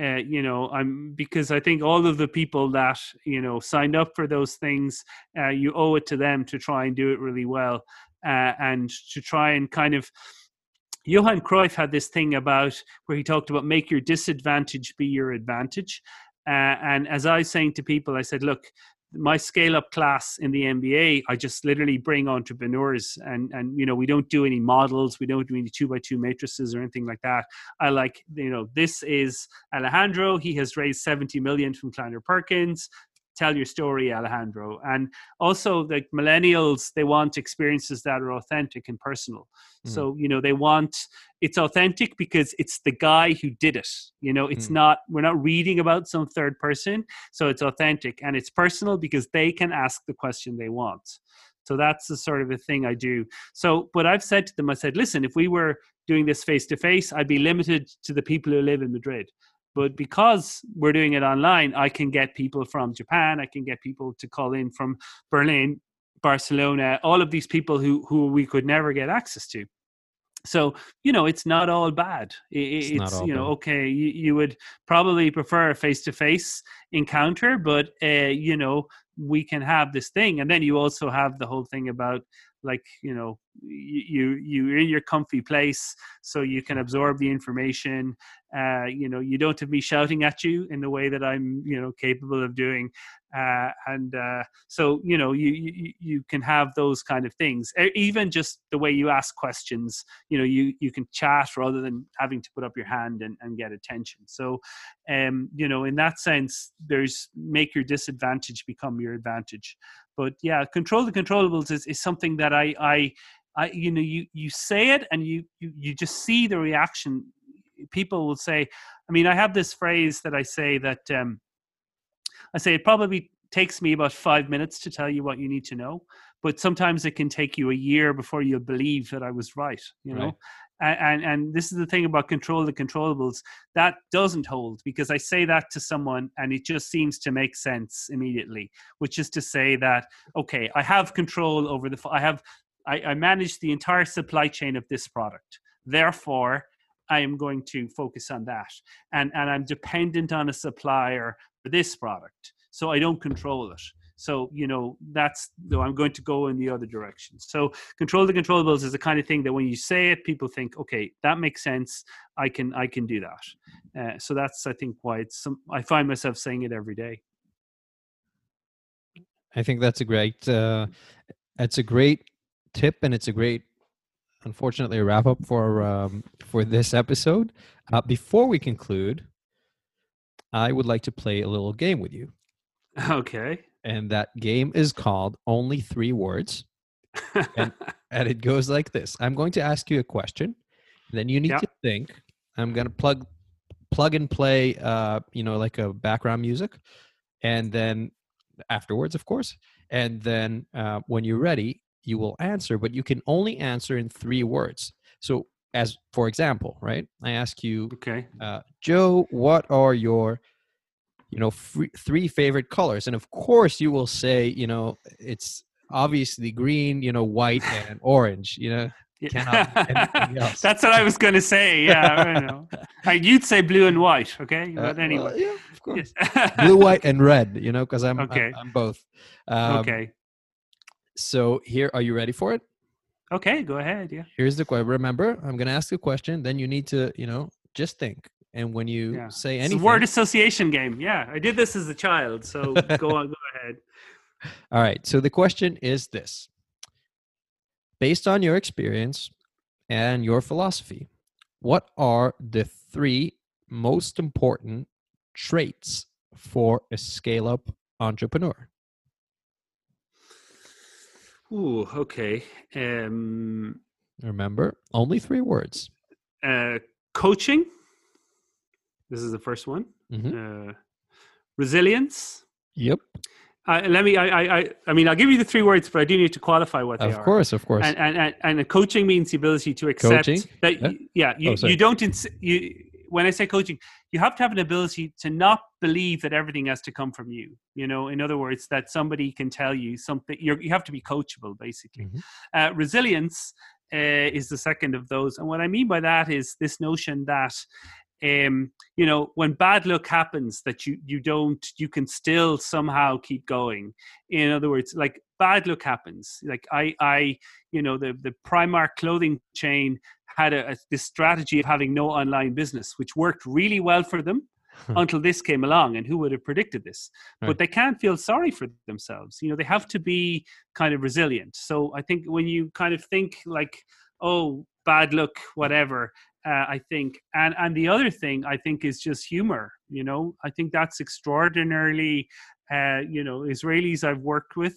B: Uh, you know i'm because i think all of the people that you know signed up for those things uh, you owe it to them to try and do it really well uh, and to try and kind of johan cruyff had this thing about where he talked about make your disadvantage be your advantage uh, and as i was saying to people i said look my scale up class in the MBA, I just literally bring entrepreneurs and and you know we don't do any models, we don't do any two by two matrices or anything like that. I like you know this is Alejandro. He has raised seventy million from Kleiner Perkins tell your story alejandro. And also the millennials they want experiences that are authentic and personal. Mm. so you know they want it's authentic because it's the guy who did it. You know it's mm. not we're not reading about some third person so it's authentic. And it's personal because they can ask the question they want. So that's the sort of a thing i do. So what i've said to them i said listen if we were doing this face to face i'd be limited to the people who live in madrid but because we're doing it online, I can get people from Japan, I can get people to call in from Berlin, Barcelona, all of these people who who we could never get access to. So you know, it's not all bad. It, it's, it's you know, bad. okay, you, you would probably prefer a face to face encounter, but uh, you know, we can have this thing, and then you also have the whole thing about like you know you you're in your comfy place so you can absorb the information. Uh, you know you don't have me shouting at you in the way that i'm you know capable of doing. Uh, and uh, so you know you, you you can have those kind of things. Even just the way you ask questions you know you you can chat rather than having to put up your hand and, and get attention. So um you know in that sense there's make your disadvantage become your advantage. But yeah control the controllables is, is something that i i I, you know, you you say it and you, you you just see the reaction. People will say, I mean, I have this phrase that I say that um, I say it probably takes me about five minutes to tell you what you need to know, but sometimes it can take you a year before you believe that I was right. You know, right. And, and, and this is the thing about control the controllables that doesn't hold because I say that to someone and it just seems to make sense immediately, which is to say that okay, I have control over the I have I, I manage the entire supply chain of this product. Therefore, I am going to focus on that. And, and I'm dependent on a supplier for this product. So I don't control it. So, you know, that's, I'm going to go in the other direction. So control the controllables is the kind of thing that when you say it, people think, okay, that makes sense. I can, I can do that. Uh, so that's, I think why it's some, I find myself saying it every day.
A: I think that's a great, uh, it's a great tip, and it's a great, unfortunately, a wrap up for um, for this episode. Uh, before we conclude, I would like to play a little game with you.
B: Okay.
A: And that game is called Only Three Words. and, and it goes like this I'm going to ask you a question. Then you need yep. to think. I'm going to plug plug and play uh you know like a background music and then afterwards of course and then uh, when you're ready you will answer, but you can only answer in three words. So, as for example, right? I ask you,
B: okay,
A: uh, Joe, what are your, you know, free, three favorite colors? And of course, you will say, you know, it's obviously green, you know, white and orange. You know,
B: That's what I was going to say. Yeah, I you'd say blue and white, okay? Uh, but uh, anyway, well,
A: yeah, of course. blue, white, and red. You know, because I'm okay. I'm, I'm both.
B: Um, okay.
A: So here, are you ready for it?
B: Okay, go ahead. Yeah.
A: Here's the question. Remember, I'm going to ask a question. Then you need to, you know, just think. And when you yeah. say anything,
B: it's a word association game. Yeah, I did this as a child. So go on, go ahead.
A: All right. So the question is this: Based on your experience and your philosophy, what are the three most important traits for a scale-up entrepreneur?
B: Ooh, okay. Um,
A: Remember, only three words.
B: Uh, coaching. This is the first one. Mm-hmm. Uh, resilience.
A: Yep.
B: uh, let me. I, I. I mean, I'll give you the three words, but I do need to qualify what they
A: of
B: are.
A: Of course, of course.
B: And and and, coaching means the ability to accept
A: coaching?
B: that. Yeah, yeah you, oh, you don't. Ins- you when I say coaching, you have to have an ability to not believe that everything has to come from you. You know, in other words, that somebody can tell you something. you you have to be coachable, basically. Mm-hmm. Uh, resilience uh, is the second of those, and what I mean by that is this notion that um, you know, when bad luck happens, that you you don't, you can still somehow keep going. In other words, like bad luck happens. Like I, I, you know, the the Primark clothing chain had a, a this strategy of having no online business, which worked really well for them. until this came along and who would have predicted this right. but they can't feel sorry for themselves you know they have to be kind of resilient so i think when you kind of think like oh bad luck whatever uh, I think, and and the other thing I think is just humor. You know, I think that's extraordinarily. Uh, you know, Israelis I've worked with,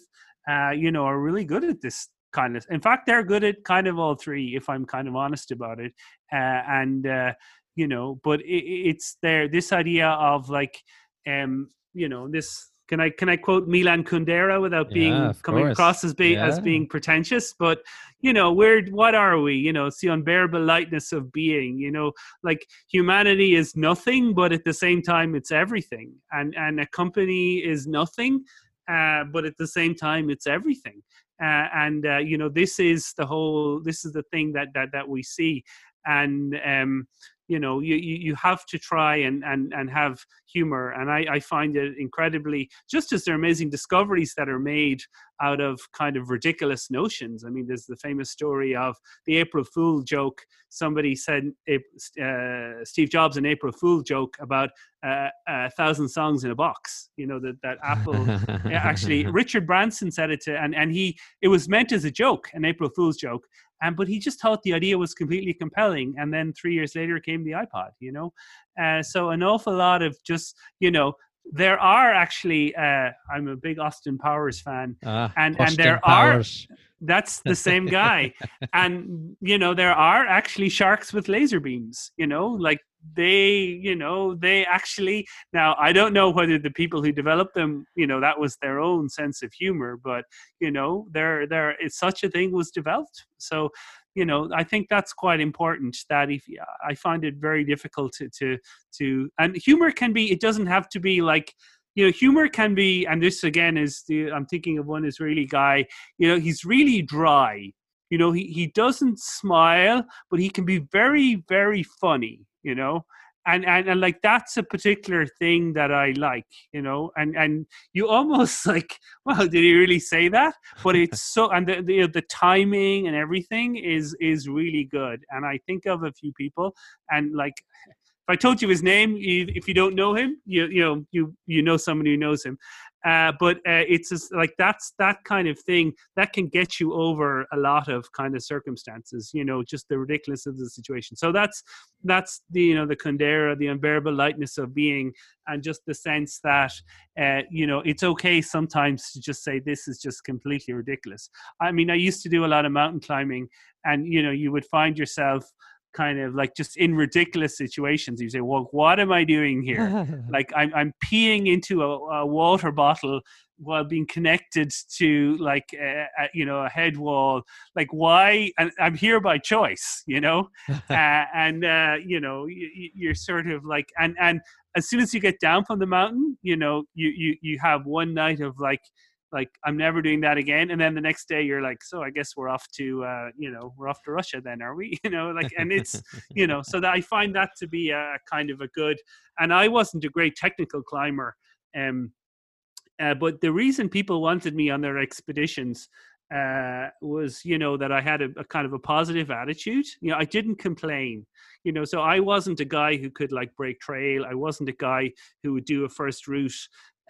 B: uh, you know, are really good at this kind of. In fact, they're good at kind of all three, if I'm kind of honest about it. Uh, and uh, you know, but it, it's there. This idea of like, um, you know, this can I can I quote Milan Kundera without being yeah, coming course. across as being yeah. as being pretentious? But you know, we're what are we? You know, it's the unbearable lightness of being. You know, like humanity is nothing, but at the same time, it's everything. And and a company is nothing, uh, but at the same time, it's everything. Uh, and uh, you know, this is the whole. This is the thing that that that we see. And um, you know you, you have to try and, and, and have humor. And I, I find it incredibly just as there are amazing discoveries that are made out of kind of ridiculous notions. I mean there's the famous story of the april fool joke. Somebody said uh, steve jobs an april fool joke about uh, a thousand songs in a box. You know that, that apple actually richard branson said it to and, and he it was meant as a joke an april fool's joke and but he just thought the idea was completely compelling and then three years later came the ipod you know? Uh, so an awful lot of just you know there are actually uh, i'm a big austin powers fan
A: uh,
B: and
A: austin
B: and there
A: powers.
B: are that's the same guy. And you know there are actually sharks with laser beams you know? Like they you know they actually now i don't know whether the people who developed them you know that was their own sense of humor but you know there there such a thing was developed. So you know i think that's quite important that if i find it very difficult to to to and humor can be it doesn't have to be like you know humor can be and this again is the i'm thinking of one israeli guy you know he's really dry. You know he, he doesn't smile but he can be very very funny you know and, and and like that's a particular thing that I like, you know, and and you almost like, well, did he really say that? But it's so, and the, the the timing and everything is is really good. And I think of a few people, and like, if I told you his name, you, if you don't know him, you you know you you know somebody who knows him. Uh, but uh, it's just like that's that kind of thing that can get you over a lot of kind of circumstances. You know, just the ridiculousness of the situation. So that's that's the you know the Kundera, the unbearable lightness of being, and just the sense that uh, you know it's okay sometimes to just say this is just completely ridiculous. I mean, I used to do a lot of mountain climbing, and you know you would find yourself kind of like just in ridiculous situations. You say, "Well, what am I doing here? like I'm I'm peeing into a, a, water bottle while being connected to like a, a, you know a head wall. Like why? And I'm here by choice, you know. uh, and uh, you know you, you're sort of like and and as soon as you get down from the mountain, you know you you you have one night of like like i'm never doing that again and then the next day you're like so i guess we're off to uh, you know we're off to russia then are we you know like and it's you know so that i find that to be a kind of a good and i wasn't a great technical climber um uh, but the reason people wanted me on their expeditions uh, was you know that I had a, a, kind of a positive attitude. You know, I didn't complain. You know, so I wasn't a guy who could like break trail. I wasn't a guy who would do a first route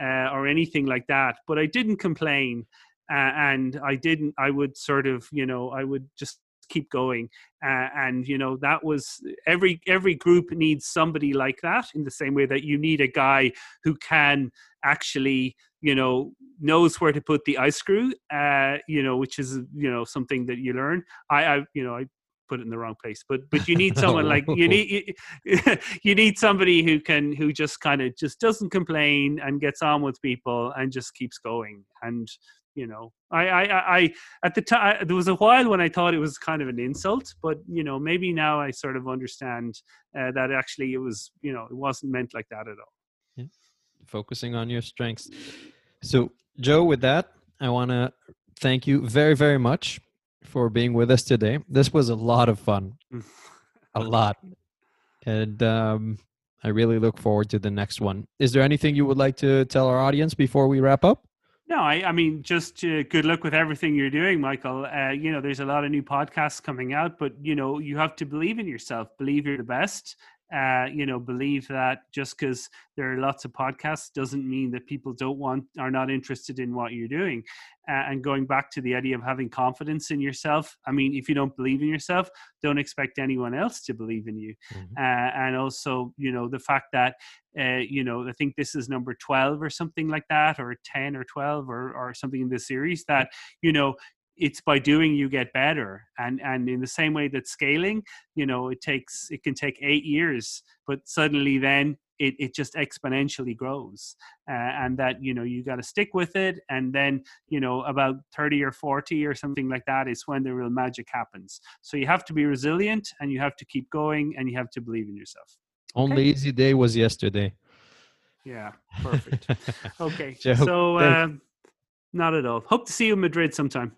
B: uh, or anything like that. But I didn't complain, uh, and I didn't. I would sort of, you know, I would just keep going uh, and you know that was every every group needs somebody like that in the same way that you need a guy who can actually you know knows where to put the ice screw uh you know which is you know something that you learn i i you know i put it in the wrong place. But but you need someone like you need you, you need somebody who can who just kind of just doesn't complain and gets on with people and just keeps going. And you know, I I I at the time there was a while when I thought it was kind of an insult, but you know maybe now I sort of understand uh, that actually it was you know it wasn't meant like that at all.
A: Yeah. Focusing on your strengths. So Joe, with that, I want to thank you very very much for being with us today. This was a lot of fun, a lot, and um, I really look forward to the next one. Is there anything you would like to tell our audience before we wrap up?
B: No, I, I mean, just uh, good luck with everything you're doing, Michael. Uh, you know, there's a lot of new podcasts coming out, but you know, you have to believe in yourself, believe you're the best, uh, you know, believe that just because there are lots of podcasts doesn't mean that people don't want are not interested in what you're doing. Uh, and going back to the idea of having confidence in yourself, I mean, if you don't believe in yourself, don't expect anyone else to believe in you. Mm-hmm. Uh, and also, you know, the fact that uh, you know, I think this is number 12 or something like that, or 10 or 12 or, or something in this series that, you know, it's by doing you get better and and in the same way that scaling you know it takes it can take eight years but suddenly then it, it just exponentially grows uh, and that you know you got to stick with it and then you know about 30 or 40 or something like that is when the real magic happens. So you have to be resilient and you have to keep going and you have to believe in yourself.
A: Only okay? easy day was yesterday.
B: Yeah perfect. Okay so uh, not at all. Hope to see you in madrid sometime